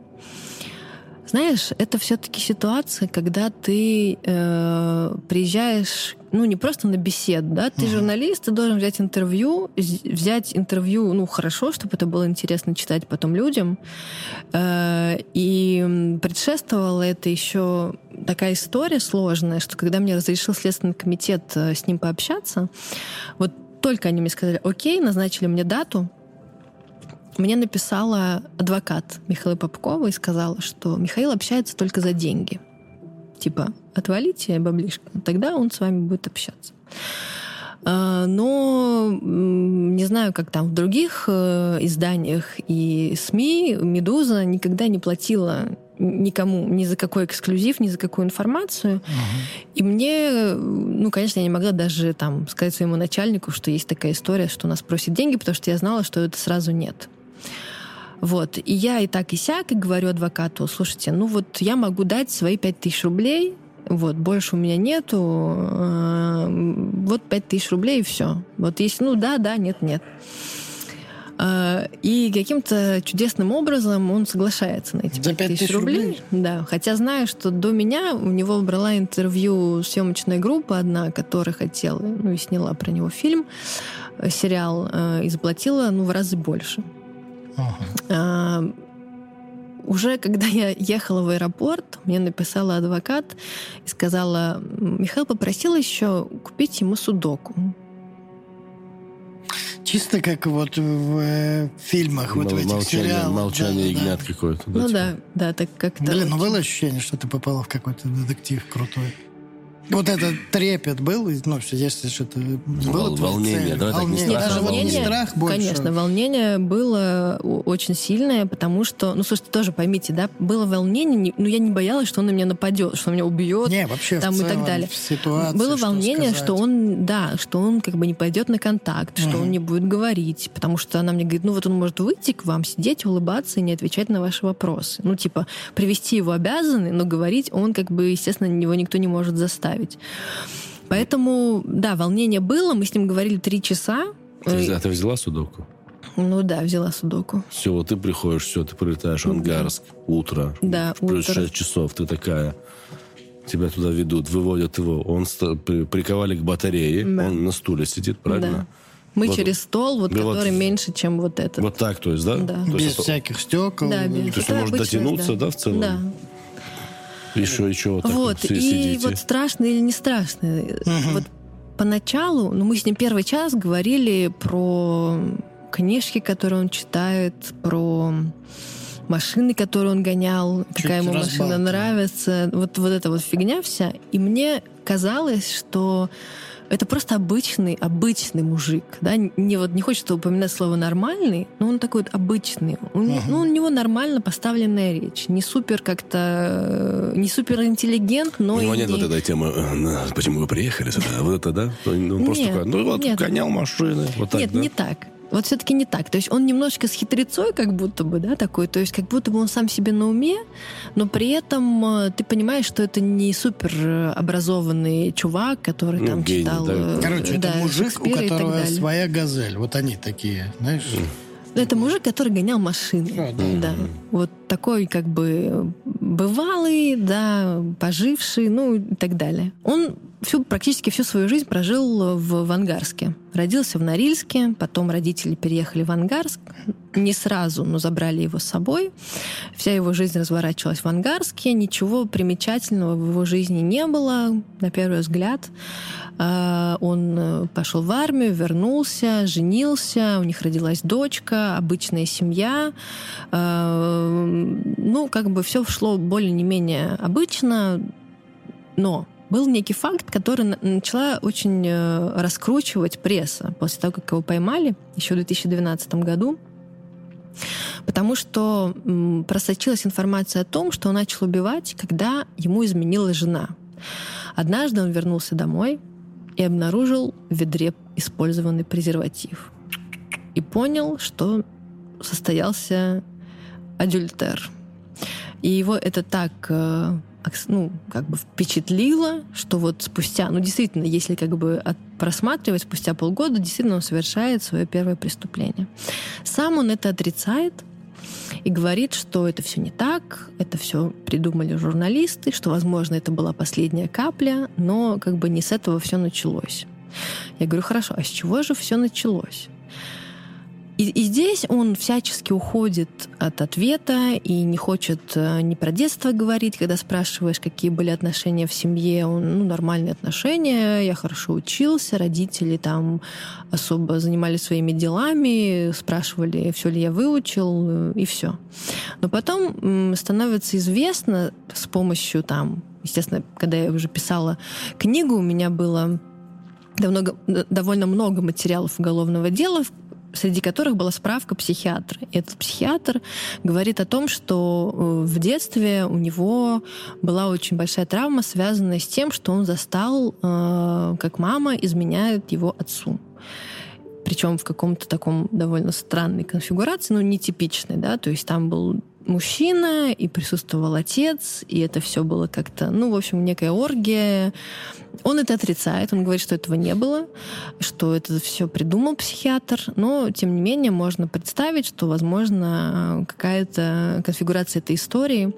знаешь, это все-таки ситуация, когда ты э, приезжаешь, ну не просто на беседу, да, ты uh-huh. журналист, ты должен взять интервью, взять интервью, ну хорошо, чтобы это было интересно читать потом людям, э, и предшествовала это еще такая история сложная, что когда мне разрешил Следственный комитет э, с ним пообщаться, вот только они мне сказали, окей, назначили мне дату, мне написала адвокат Михаила Попкова и сказала, что Михаил общается только за деньги. Типа, отвалите баблишко, тогда он с вами будет общаться. А, но не знаю, как там в других э, изданиях и СМИ «Медуза» никогда не платила никому ни за какой эксклюзив, ни за какую информацию. Uh-huh. И мне, ну, конечно, я не могла даже там сказать своему начальнику, что есть такая история, что нас просят деньги, потому что я знала, что это сразу нет. Вот. И я и так, и сяк, и говорю адвокату, слушайте, ну вот я могу дать свои 5000 рублей, вот, больше у меня нету, э, вот 5000 рублей и все. Вот если, ну да, да, нет, нет. Э, и каким-то чудесным образом он соглашается на эти 5000 рублей. рублей. Да, хотя знаю, что до меня у него брала интервью съемочная группа одна, которая хотела, ну и сняла про него фильм, э, сериал, и заплатила, ну, в разы больше. А, уже когда я ехала в аэропорт, мне написала адвокат и сказала, Михаил попросил еще купить ему судоку. Чисто как вот в э, фильмах, Мол, вот в этих молчание, сериалах. Молчание да, ягнят да. какое-то. Да, ну типа. да, да, так как-то. Блин, ну было ощущение, что ты попала в какой-то детектив крутой. Вот этот трепет был, ну, если что-то было волнение, да, волнение. Так не страх, волнение, страх больше. Конечно, волнение было очень сильное, потому что, ну, слушайте, тоже поймите, да, было волнение, ну, я не боялась, что он на меня нападет, что он меня убьет, не, вообще, там и так далее. Ситуации, было волнение, что, что он, да, что он как бы не пойдет на контакт, что угу. он не будет говорить, потому что она мне говорит, ну, вот он может выйти к вам, сидеть, улыбаться и не отвечать на ваши вопросы. Ну, типа, привести его обязаны, но говорить он как бы, естественно, его никто не может заставить оставить. Поэтому, да, волнение было, мы с ним говорили три часа. Ты, а ты взяла судоку? Ну да, взяла судоку. Все, вот ты приходишь, все, ты прилетаешь в Ангарск, утро, да, плюс утро. 6 часов, ты такая, тебя туда ведут, выводят его, он приковали к батарее, да. он на стуле сидит, правильно? Да. Мы вот, через стол, вот, который вот, меньше, чем вот этот. Вот так, то есть, да? Да. То без есть, всяких стекол. Да, без. То есть он может дотянуться, да. да, в целом? Да. Еще, еще вот так вот, вот и сидите. вот страшно или не страшно. Угу. Вот поначалу, ну, мы с ним первый час говорили про книжки, которые он читает, про машины, которые он гонял, Чуть какая ему разбал, машина нравится. Вот, вот эта вот фигня вся. И мне казалось, что это просто обычный, обычный мужик, да, не вот не хочется упоминать слово нормальный, но он такой вот обычный, он, uh-huh. ну у него нормально поставленная речь, не супер как-то, не супер интеллигент, но у него нет не... вот этой темы, э, почему вы приехали сюда, вот это, да, он просто такой, ну вот гонял машины, вот так, Нет, не так. Вот все-таки не так. То есть он немножечко с хитрецой, как будто бы, да, такой. То есть как будто бы он сам себе на уме, но при этом э, ты понимаешь, что это не супер образованный чувак, который ну, там гений, читал... Да. Э, Короче, да, это мужик, у которого своя газель. Вот они такие, знаешь... Это мужик, который гонял машины. А, да. да. Вот такой как бы бывалый, да, поживший, ну и так далее. Он всю, практически всю свою жизнь прожил в, в Ангарске. Родился в Норильске, потом родители переехали в Ангарск. Не сразу, но забрали его с собой. Вся его жизнь разворачивалась в Ангарске. Ничего примечательного в его жизни не было, на первый взгляд. А, он э, пошел в армию, вернулся, женился, у них родилась дочка, обычная семья. А, ну, как бы все шло более не менее обычно, но был некий факт, который начала очень э, раскручивать пресса после того, как его поймали еще в 2012 году. Потому что просочилась информация о том, что он начал убивать, когда ему изменила жена. Однажды он вернулся домой и обнаружил в ведре использованный презерватив. И понял, что состоялся адюльтер. И его это так э, ну, как бы впечатлило, что вот спустя, ну, действительно, если как бы от, просматривать, спустя полгода действительно он совершает свое первое преступление. Сам он это отрицает и говорит, что это все не так, это все придумали журналисты, что, возможно, это была последняя капля, но как бы не с этого все началось. Я говорю, хорошо, а с чего же все началось? И, и здесь он всячески уходит от ответа и не хочет э, не про детство говорить, когда спрашиваешь, какие были отношения в семье. Он, ну, нормальные отношения, я хорошо учился, родители там особо занимались своими делами, спрашивали, все ли я выучил, э, и все. Но потом становится известно с помощью там, естественно, когда я уже писала книгу, у меня было довольно много материалов уголовного дела, среди которых была справка психиатра. И этот психиатр говорит о том, что э, в детстве у него была очень большая травма, связанная с тем, что он застал, э, как мама изменяет его отцу причем в каком-то таком довольно странной конфигурации, но нетипичной, да, то есть там был мужчина, и присутствовал отец, и это все было как-то, ну, в общем, некая оргия. Он это отрицает, он говорит, что этого не было, что это все придумал психиатр, но, тем не менее, можно представить, что, возможно, какая-то конфигурация этой истории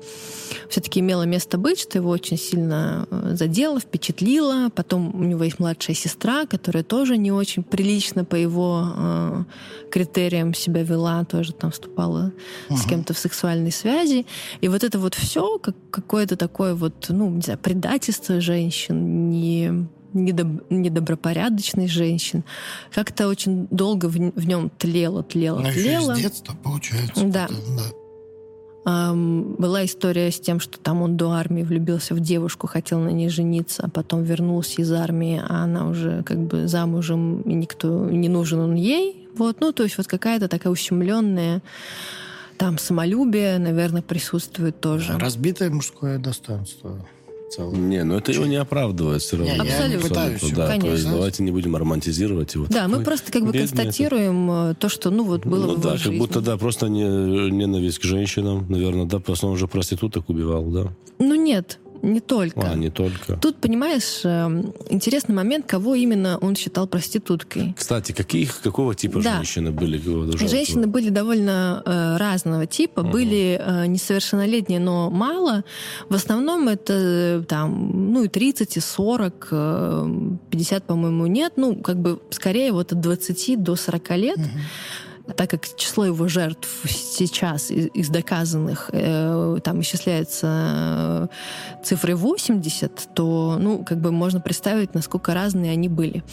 все-таки имела место быть, что его очень сильно э, задело, впечатлило. Потом у него есть младшая сестра, которая тоже не очень прилично по его э, критериям себя вела, тоже там вступала uh-huh. с кем-то в сексуальные связи. И вот это вот все, как какое-то такое вот, ну, не знаю, предательство женщин, не недоб, недобропорядочной женщин. Как-то очень долго в, в нем тлело, тлело, Но тлело. Еще с детства, получается. Да. да. Была история с тем, что там он до армии влюбился в девушку, хотел на ней жениться, а потом вернулся из армии, а она уже как бы замужем, и никто не нужен он ей. Вот, ну, то есть вот какая-то такая ущемленная там самолюбие, наверное, присутствует тоже. Разбитое мужское достоинство целом. Не, ну это его не оправдывает все равно. Не, абсолютно. Пытаюсь, да, конечно. То есть давайте не будем романтизировать его. Да, мы просто как бы констатируем это. то, что ну вот было ну, в да, как будто да, просто не, ненависть к женщинам, наверное, да, просто он уже проституток убивал, да. Ну нет, не только. А, не только. Тут, понимаешь, эм, интересный момент, кого именно он считал проституткой. Кстати, каких, какого типа да. женщины были? Женщины были довольно э, разного типа. Угу. Были э, несовершеннолетние, но мало. В основном это э, там, ну, и 30, и 40, э, 50, по-моему, нет. Ну, как бы скорее вот от 20 до 40 лет. Угу так как число его жертв сейчас из, из доказанных э, там исчисляется э, цифрой 80, то, ну, как бы можно представить, насколько разные они были.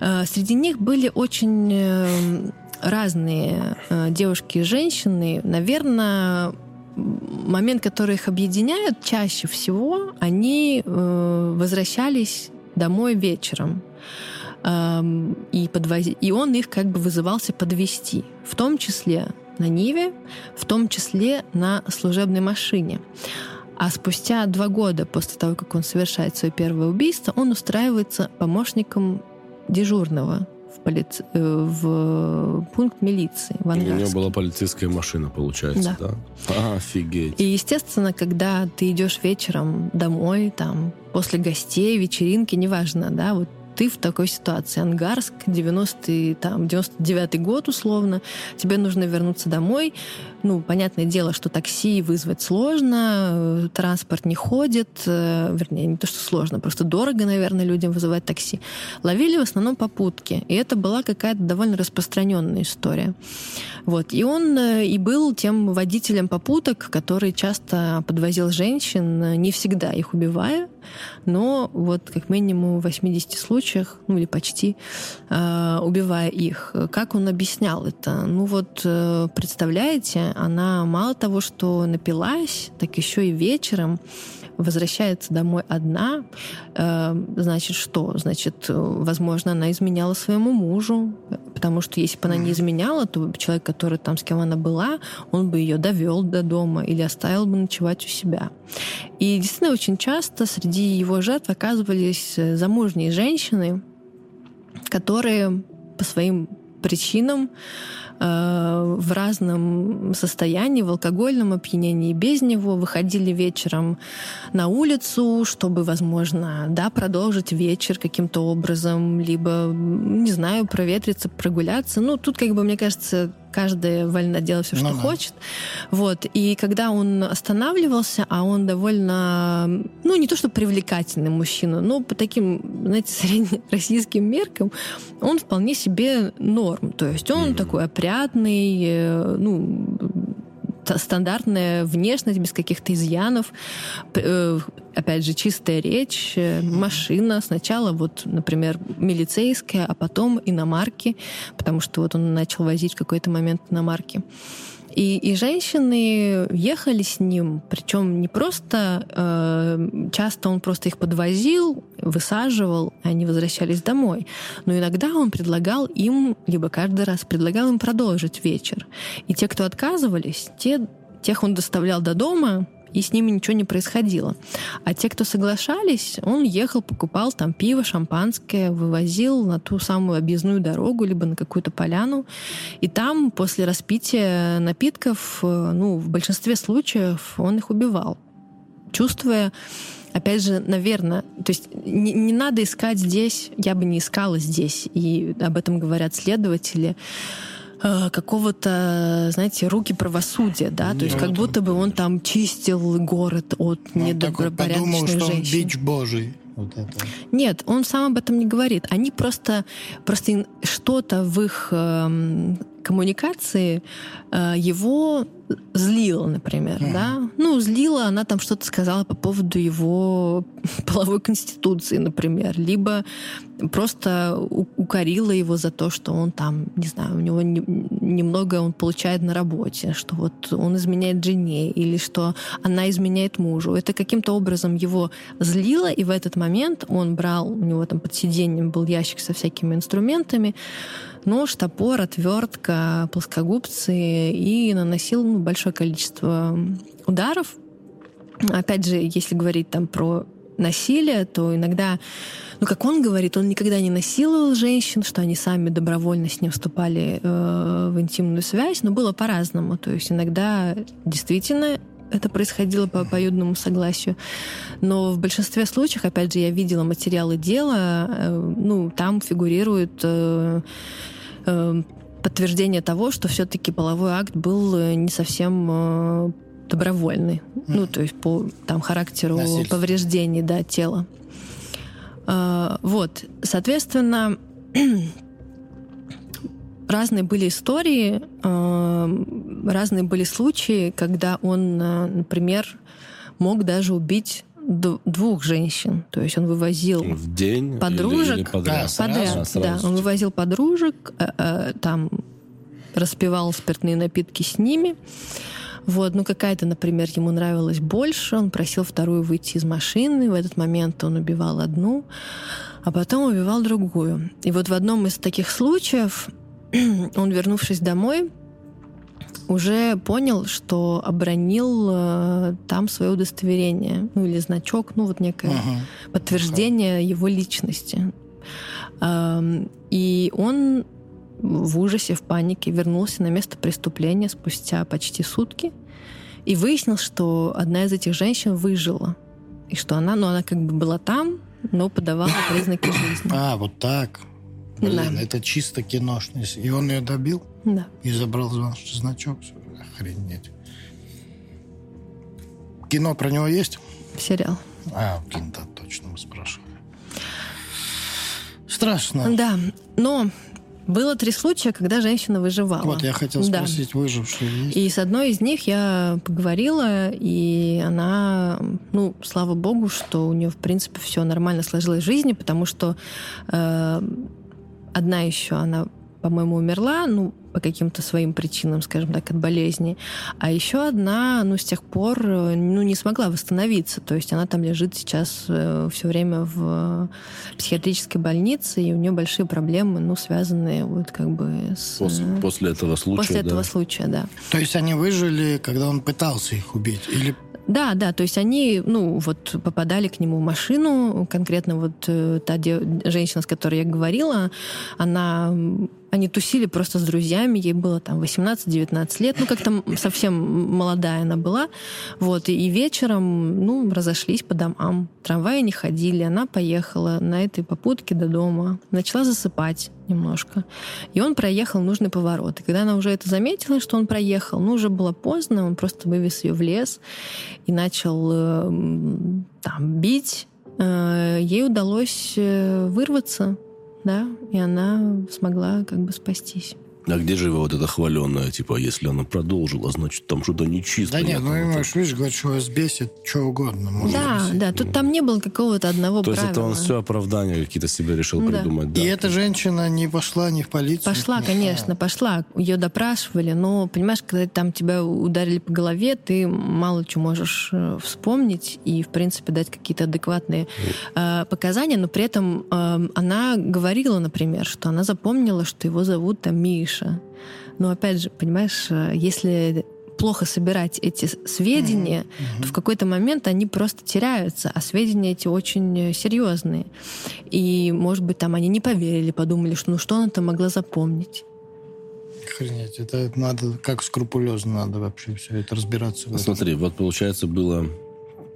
Э, среди них были очень э, разные э, девушки и женщины. Наверное, момент, который их объединяет чаще всего, они э, возвращались домой вечером. И, подвози... и он их как бы вызывался подвести, в том числе на Ниве, в том числе на служебной машине. А спустя два года после того, как он совершает свое первое убийство, он устраивается помощником дежурного в, полиц... Э, в пункт милиции в Ангарске. У него была полицейская машина, получается, да? да? Офигеть. И, естественно, когда ты идешь вечером домой, там, после гостей, вечеринки, неважно, да, вот ты в такой ситуации. Ангарск, 90 там, 99 год условно, тебе нужно вернуться домой. Ну, понятное дело, что такси вызвать сложно, э, транспорт не ходит, э, вернее, не то, что сложно, просто дорого, наверное, людям вызывать такси. Ловили в основном попутки, и это была какая-то довольно распространенная история. Вот. И он э, и был тем водителем попуток, который часто подвозил женщин, не всегда их убивая, но вот как минимум в 80 случаях, ну или почти, э, убивая их. Как он объяснял это? Ну вот, э, представляете, она мало того, что напилась, так еще и вечером возвращается домой одна, э, значит что? Значит, возможно, она изменяла своему мужу, потому что если бы она не изменяла, то человек, который там с кем она была, он бы ее довел до дома или оставил бы ночевать у себя. И действительно очень часто среди его жертв оказывались э, замужние женщины, которые по своим причинам в разном состоянии, в алкогольном опьянении, без него, выходили вечером на улицу, чтобы, возможно, да, продолжить вечер каким-то образом, либо, не знаю, проветриться, прогуляться. Ну, тут, как бы, мне кажется, каждая вольна делать все, что ну, да. хочет. Вот. И когда он останавливался, а он довольно, ну, не то что привлекательный мужчина, но по таким, знаете, среднероссийским меркам, он вполне себе норм. То есть он mm-hmm. такой опрятный, э, ну, стандартная внешность без каких-то изъянов, э, опять же, чистая речь, э, машина. Сначала вот, например, милицейская, а потом иномарки, потому что вот он начал возить в какой-то момент иномарки. И, и женщины ехали с ним, причем не просто, э, часто он просто их подвозил, высаживал, и они возвращались домой. Но иногда он предлагал им, либо каждый раз предлагал им продолжить вечер. И те, кто отказывались, те, тех он доставлял до дома, и с ними ничего не происходило. А те, кто соглашались, он ехал, покупал там пиво, шампанское, вывозил на ту самую объездную дорогу, либо на какую-то поляну. И там после распития напитков, э, ну, в большинстве случаев он их убивал, чувствуя опять же, наверное, то есть не, не надо искать здесь, я бы не искала здесь, и об этом говорят следователи, Э, какого-то, знаете, руки правосудия, да, то есть как будто бы он там чистил город от ну, недобропорядочных подумал, что женщин. Он бич божий. Вот это. Нет, он сам об этом не говорит. Они просто, просто что-то в их э, коммуникации э, его злила, например, mm. да? Ну, злила, она там что-то сказала по поводу его половой конституции, например, либо просто укорила его за то, что он там, не знаю, у него не, немного он получает на работе, что вот он изменяет жене, или что она изменяет мужу. Это каким-то образом его злило, и в этот момент он брал, у него там под сиденьем был ящик со всякими инструментами, нож, топор, отвертка, плоскогубцы и наносил ну, большое количество ударов. Опять же, если говорить там про насилие, то иногда, ну, как он говорит, он никогда не насиловал женщин, что они сами добровольно с ним вступали э, в интимную связь, но было по-разному. То есть иногда действительно это происходило по обоюдному согласию. Но в большинстве случаев, опять же, я видела материалы дела, э, ну, там фигурирует э, э, подтверждение того, что все-таки половой акт был э, не совсем э, добровольный. Mm. Ну, то есть по там, характеру повреждений да, тела. Э, вот, соответственно, разные были истории, э, разные были случаи, когда он, э, например, мог даже убить двух женщин. То есть он вывозил в день подружек или, или подряд. А, подряд, а, да. Он вывозил подружек, там распивал спиртные напитки с ними. Вот, ну какая-то, например, ему нравилась больше, он просил вторую выйти из машины, в этот момент он убивал одну, а потом убивал другую. И вот в одном из таких случаев он, вернувшись домой, уже понял, что обронил э, там свое удостоверение, ну или значок, ну вот некое uh-huh. подтверждение uh-huh. его личности. Э, и он в ужасе, в панике вернулся на место преступления спустя почти сутки и выяснил, что одна из этих женщин выжила. И что она, ну она как бы была там, но подавала признаки жизни. А, вот так. Блин, да. это чисто киношность. И он ее добил? Да. И забрал значок? Охренеть. Кино про него есть? Сериал. А, блин, да, точно мы спрашивали. Страшно. Да, но было три случая, когда женщина выживала. Вот, я хотел спросить, да. выжившие есть? И с одной из них я поговорила, и она, ну, слава богу, что у нее, в принципе, все нормально сложилось в жизни, потому что э, одна еще, она по-моему, умерла, ну, по каким-то своим причинам, скажем так, от болезни. А еще одна, ну, с тех пор, ну, не смогла восстановиться. То есть она там лежит сейчас э, все время в психиатрической больнице, и у нее большие проблемы, ну, связанные вот как бы с... После, после этого случая, После да? этого случая, да. То есть они выжили, когда он пытался их убить? Или да, да, то есть они, ну, вот попадали к нему в машину, конкретно вот э, та де- женщина, с которой я говорила, она они тусили просто с друзьями, ей было там 18-19 лет, ну, как-то совсем молодая она была. Вот, и вечером, ну, разошлись по домам. Трамваи не ходили, она поехала на этой попутке до дома, начала засыпать немножко. И он проехал нужный поворот. И когда она уже это заметила, что он проехал, ну, уже было поздно, он просто вывез ее в лес и начал э, там бить. Э, ей удалось э, вырваться да, и она смогла как бы спастись. А где же его вот это хваленное, типа, если она продолжила, значит, там что-то нечисто. Да нет, ну, можешь, видишь, говорит, что вас бесит, что угодно. Можно да, бесить. да, тут там не было какого-то одного То правила. есть это он все оправдания какие-то себе решил Да. придумать, да. И эта женщина не пошла ни в полицию? Пошла, ни- конечно, пошла. Ее допрашивали, но, понимаешь, когда там тебя ударили по голове, ты мало чего можешь э, вспомнить и, в принципе, дать какие-то адекватные э, показания, но при этом э, она говорила, например, что она запомнила, что его зовут там Миша. Но, опять же, понимаешь, э, если плохо собирать эти сведения, то в какой-то момент они просто теряются, а сведения эти очень э, серьезные. И, может быть, там они не поверили, подумали, что ну что она там могла запомнить. Охренеть, это надо, как скрупулезно надо вообще все это разбираться. в этом. Смотри, вот получается было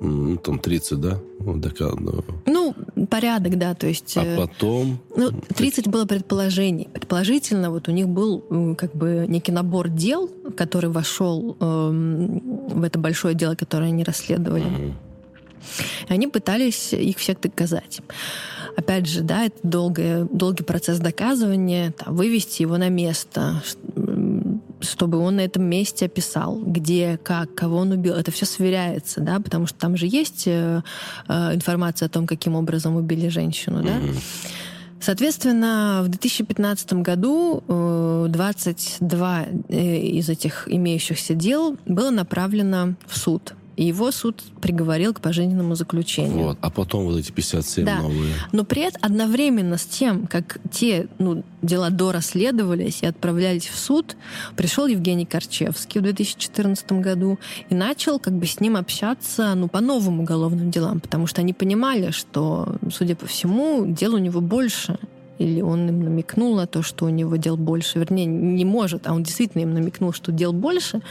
ну, там 30, да? Такая, ну. Порядок, да, то есть... А э, потом... Ну, 30 было предположений. Предположительно, вот у них был как бы некий набор дел, который вошел эм, в это большое дело, которое они расследовали. Мгм. И они пытались их всех доказать. Опять же, да, это долгое, долгий процесс доказывания, там, вывести его на место, чтобы он на этом месте описал, где, как, кого он убил. Это все сверяется, да, потому что там же есть э, э, информация о том, каким образом убили женщину, да. Соответственно, в 2015 году э, 22 э, из этих имеющихся дел было направлено в суд. И его суд приговорил к пожизненному заключению. Вот. А потом вот эти 57 Да. новые. Но при этом одновременно с тем, как те ну, дела дорасследовались и отправлялись в суд, пришел Евгений Корчевский в 2014 году и начал как бы с ним общаться ну, по новым уголовным делам, потому что они понимали, что, судя по всему, дел у него больше. Или он им намекнул на то, что у него дел больше. Вернее, не может, а он действительно им намекнул, что дел больше.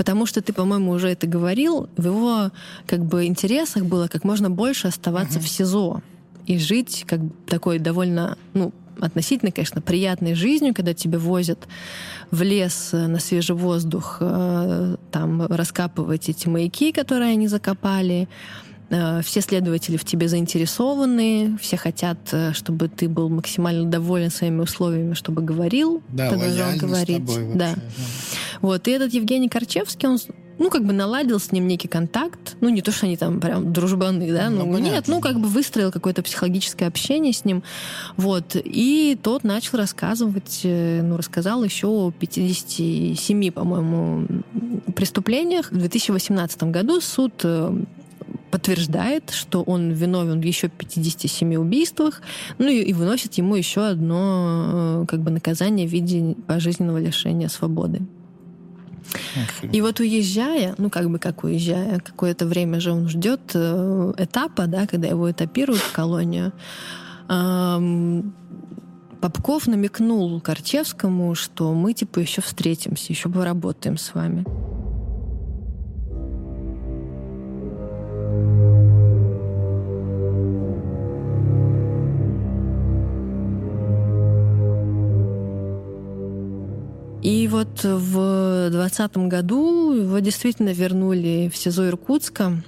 Потому что ты, по-моему, уже это говорил. В его как бы интересах было как можно больше оставаться в СИЗО и жить как бы такой довольно, ну, относительно, конечно, приятной жизнью, когда тебя возят в лес э, на свежий воздух, э, там раскапывать эти маяки, которые они закопали. Э, Все следователи в тебе заинтересованы, все хотят, э, чтобы ты был максимально доволен своими условиями, чтобы говорил, Да, продолжал лояльно с говорить. тобой вообще, да. Вот, и этот Евгений Корчевский, он ну, как бы наладил с ним некий контакт. Ну, не то, что они там прям дружбаны, да, ну, ну нет, ну, как бы выстроил какое-то психологическое общение с ним. Вот. И тот начал рассказывать, э, ну, рассказал еще о 57, по-моему, преступлениях. В 2018 году суд подтверждает, что он виновен в еще 57 убийствах, ну и, и выносит ему еще одно э, как бы наказание в виде пожизненного лишения свободы. И вот уезжая, ну как бы как уезжая, какое-то время же он ждет э, этапа, да, когда его этапируют в колонию. Попков намекнул Корчевскому, что мы типа еще встретимся, еще поработаем с вами. И вот в 2020 году его действительно вернули в СИЗО Иркутска,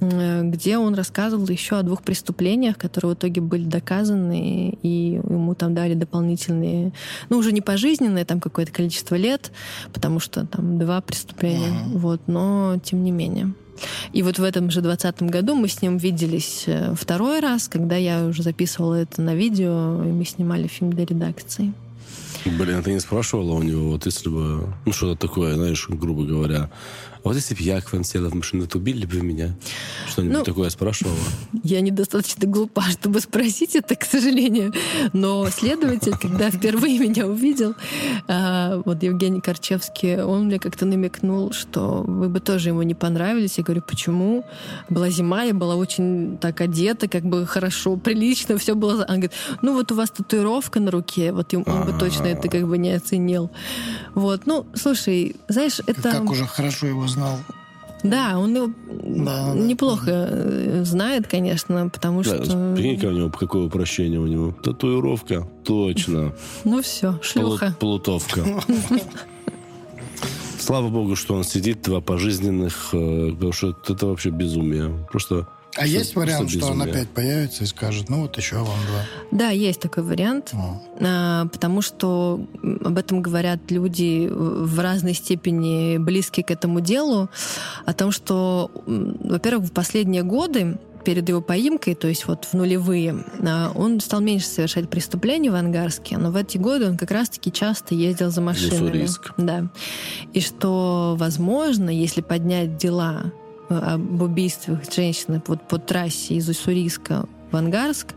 э, где он рассказывал еще о двух преступлениях, которые в итоге были доказаны, и ему там дали дополнительные, ну, уже не пожизненные, там какое-то количество лет, потому что там два преступления, uh-huh. вот, но тем не менее. И вот в этом же двадцатом году мы с ним виделись э, второй раз, когда я уже записывала это на видео, и мы снимали фильм для редакции. Блин, ты не спрашивала у него, вот если бы, ну, что-то такое, знаешь, грубо говоря, а вот если бы я к вам села в машину, то убили бы меня? Что-нибудь ну, такое спрашивала? Я недостаточно глупа, чтобы спросить это, к сожалению. Но следователь, когда впервые меня увидел, а, вот Евгений Корчевский, он мне как-то намекнул, что вы бы тоже ему не понравились. Я говорю, почему? Была зима, я была очень так одета, как бы хорошо, прилично, все было... Он говорит, ну вот у вас татуировка на руке, вот он бы точно это как бы не оценил. Вот, ну, слушай, знаешь, это... Как уже хорошо его знал. Да, он его да, неплохо да. знает, конечно, потому да, что... Прикинь, у него какое упрощение у него. Татуировка, точно. Ну все, шлюха. Плутовка. Слава богу, что он сидит, два пожизненных, э, потому что это вообще безумие. Просто а что, есть вариант, что он опять появится и скажет, ну вот еще вам два? Да, есть такой вариант, а, потому что об этом говорят люди в разной степени близкие к этому делу, о том, что, во-первых, в последние годы перед его поимкой, то есть вот в нулевые, а, он стал меньше совершать преступлений в Ангарске, но в эти годы он как раз-таки часто ездил за машинами. Риск. Да. И что, возможно, если поднять дела об убийствах женщины вот по трассе из Уссурийска в Ангарск,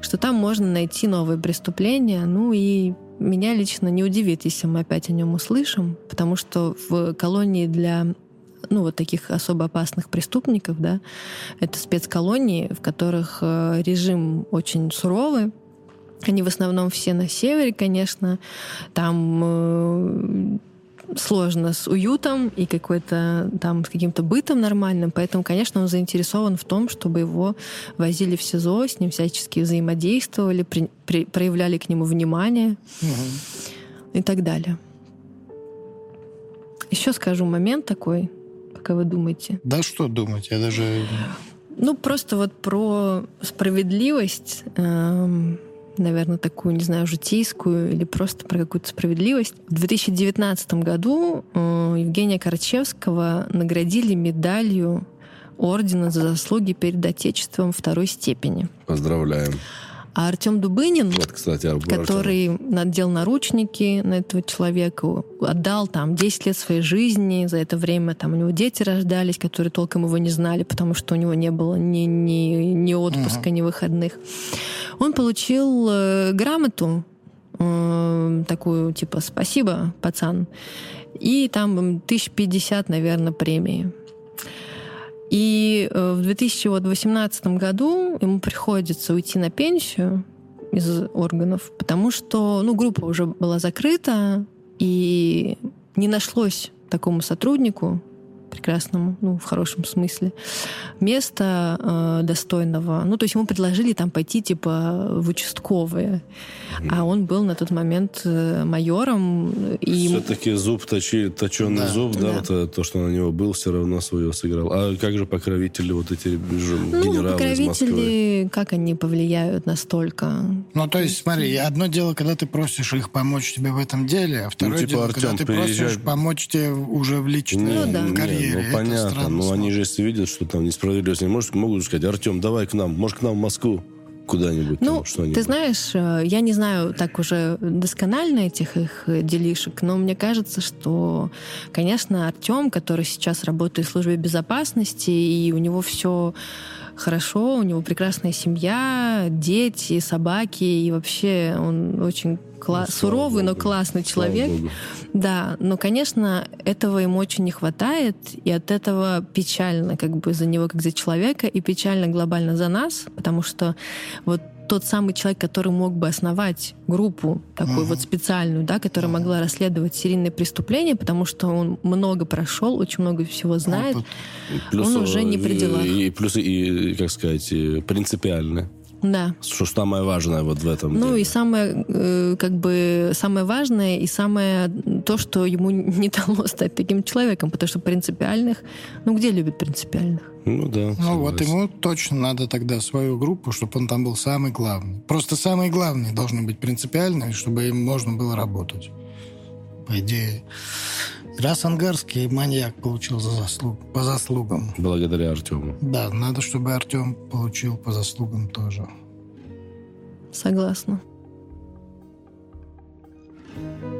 что там можно найти новые преступления. Ну и меня лично не удивит, если мы опять о нем услышим, потому что в колонии для ну, вот таких особо опасных преступников, да, это спецколонии, в которых э, режим очень суровый, они в основном все на севере, конечно. Там э, сложно с уютом и какой-то там с каким-то бытом нормальным, поэтому, конечно, он заинтересован в том, чтобы его возили в СИЗО, с ним всячески взаимодействовали, при, при, проявляли к нему внимание угу. и так далее. Еще скажу момент такой, пока вы думаете. Да что думать, я даже... Ну, просто вот про справедливость. Эм, наверное, такую, не знаю, житейскую или просто про какую-то справедливость. В 2019 году э, Евгения Корчевского наградили медалью ордена за заслуги перед Отечеством второй степени. Поздравляем. А Артем Дубынин, вот, кстати, который надел наручники на этого человека, отдал там 10 лет своей жизни, за это время там у него дети рождались, которые толком его не знали, потому что у него не было ни, ни, ни отпуска, uh-huh. ни выходных. Он получил э, грамоту э, такую, типа, спасибо, пацан. И там 1050, наверное, премии. И э, в 2018 году ему приходится уйти на пенсию из органов, потому что ну, группа уже была закрыта, и не нашлось такому сотруднику, прекрасному, ну, в хорошем смысле, места э, достойного. Ну, то есть ему предложили там пойти, типа, в участковые. А он был на тот момент э, майором. И... Все-таки зуб точи, точенный да, зуб, да, да. Вот, э, то, что на него был, все равно свое сыграл. А как же покровители, вот эти ну, генералы покровители, из Москвы? как они повлияют настолько? Ну, то есть, смотри, одно дело, когда ты просишь их помочь тебе в этом деле, а второе ну, типа, дело, Артем, когда ты приезжай... просишь помочь тебе уже в личной ну, да. карьере доверие. Ну, понятно. Но они же, если видят, что там несправедливость, не может, могут сказать, Артем, давай к нам, может, к нам в Москву куда-нибудь? Ну, там, ты знаешь, э, я не знаю так уже досконально этих их делишек, но мне кажется, что, конечно, Артем, который сейчас работает в службе безопасности, и у него все хорошо, у него прекрасная семья, дети, собаки, и вообще он очень кла- ну, суровый, Богу. но классный человек. Да, но, конечно, этого ему очень не хватает, и от этого печально как бы за него, как за человека, и печально глобально за нас, потому что вот тот самый человек, который мог бы основать группу такую uh-huh. вот специальную, да, которая uh-huh. могла расследовать серийные преступления, потому что он много прошел, очень много всего знает, плюс, он уже не при делах. И, и плюс, и, как сказать, принципиально. Да. Что самое важное вот в этом? Ну деле? и самое, э, как бы, самое важное и самое то, что ему не дало стать таким человеком, потому что принципиальных, ну где любят принципиальных? Ну да. Ну вот ему точно надо тогда свою группу, чтобы он там был самый главный. Просто самые главные должны быть принципиальные, чтобы им можно было работать. По идее. Красангарский маньяк получил за заслуг, по заслугам. Благодаря Артему. Да, надо, чтобы Артем получил по заслугам тоже. Согласна. thank you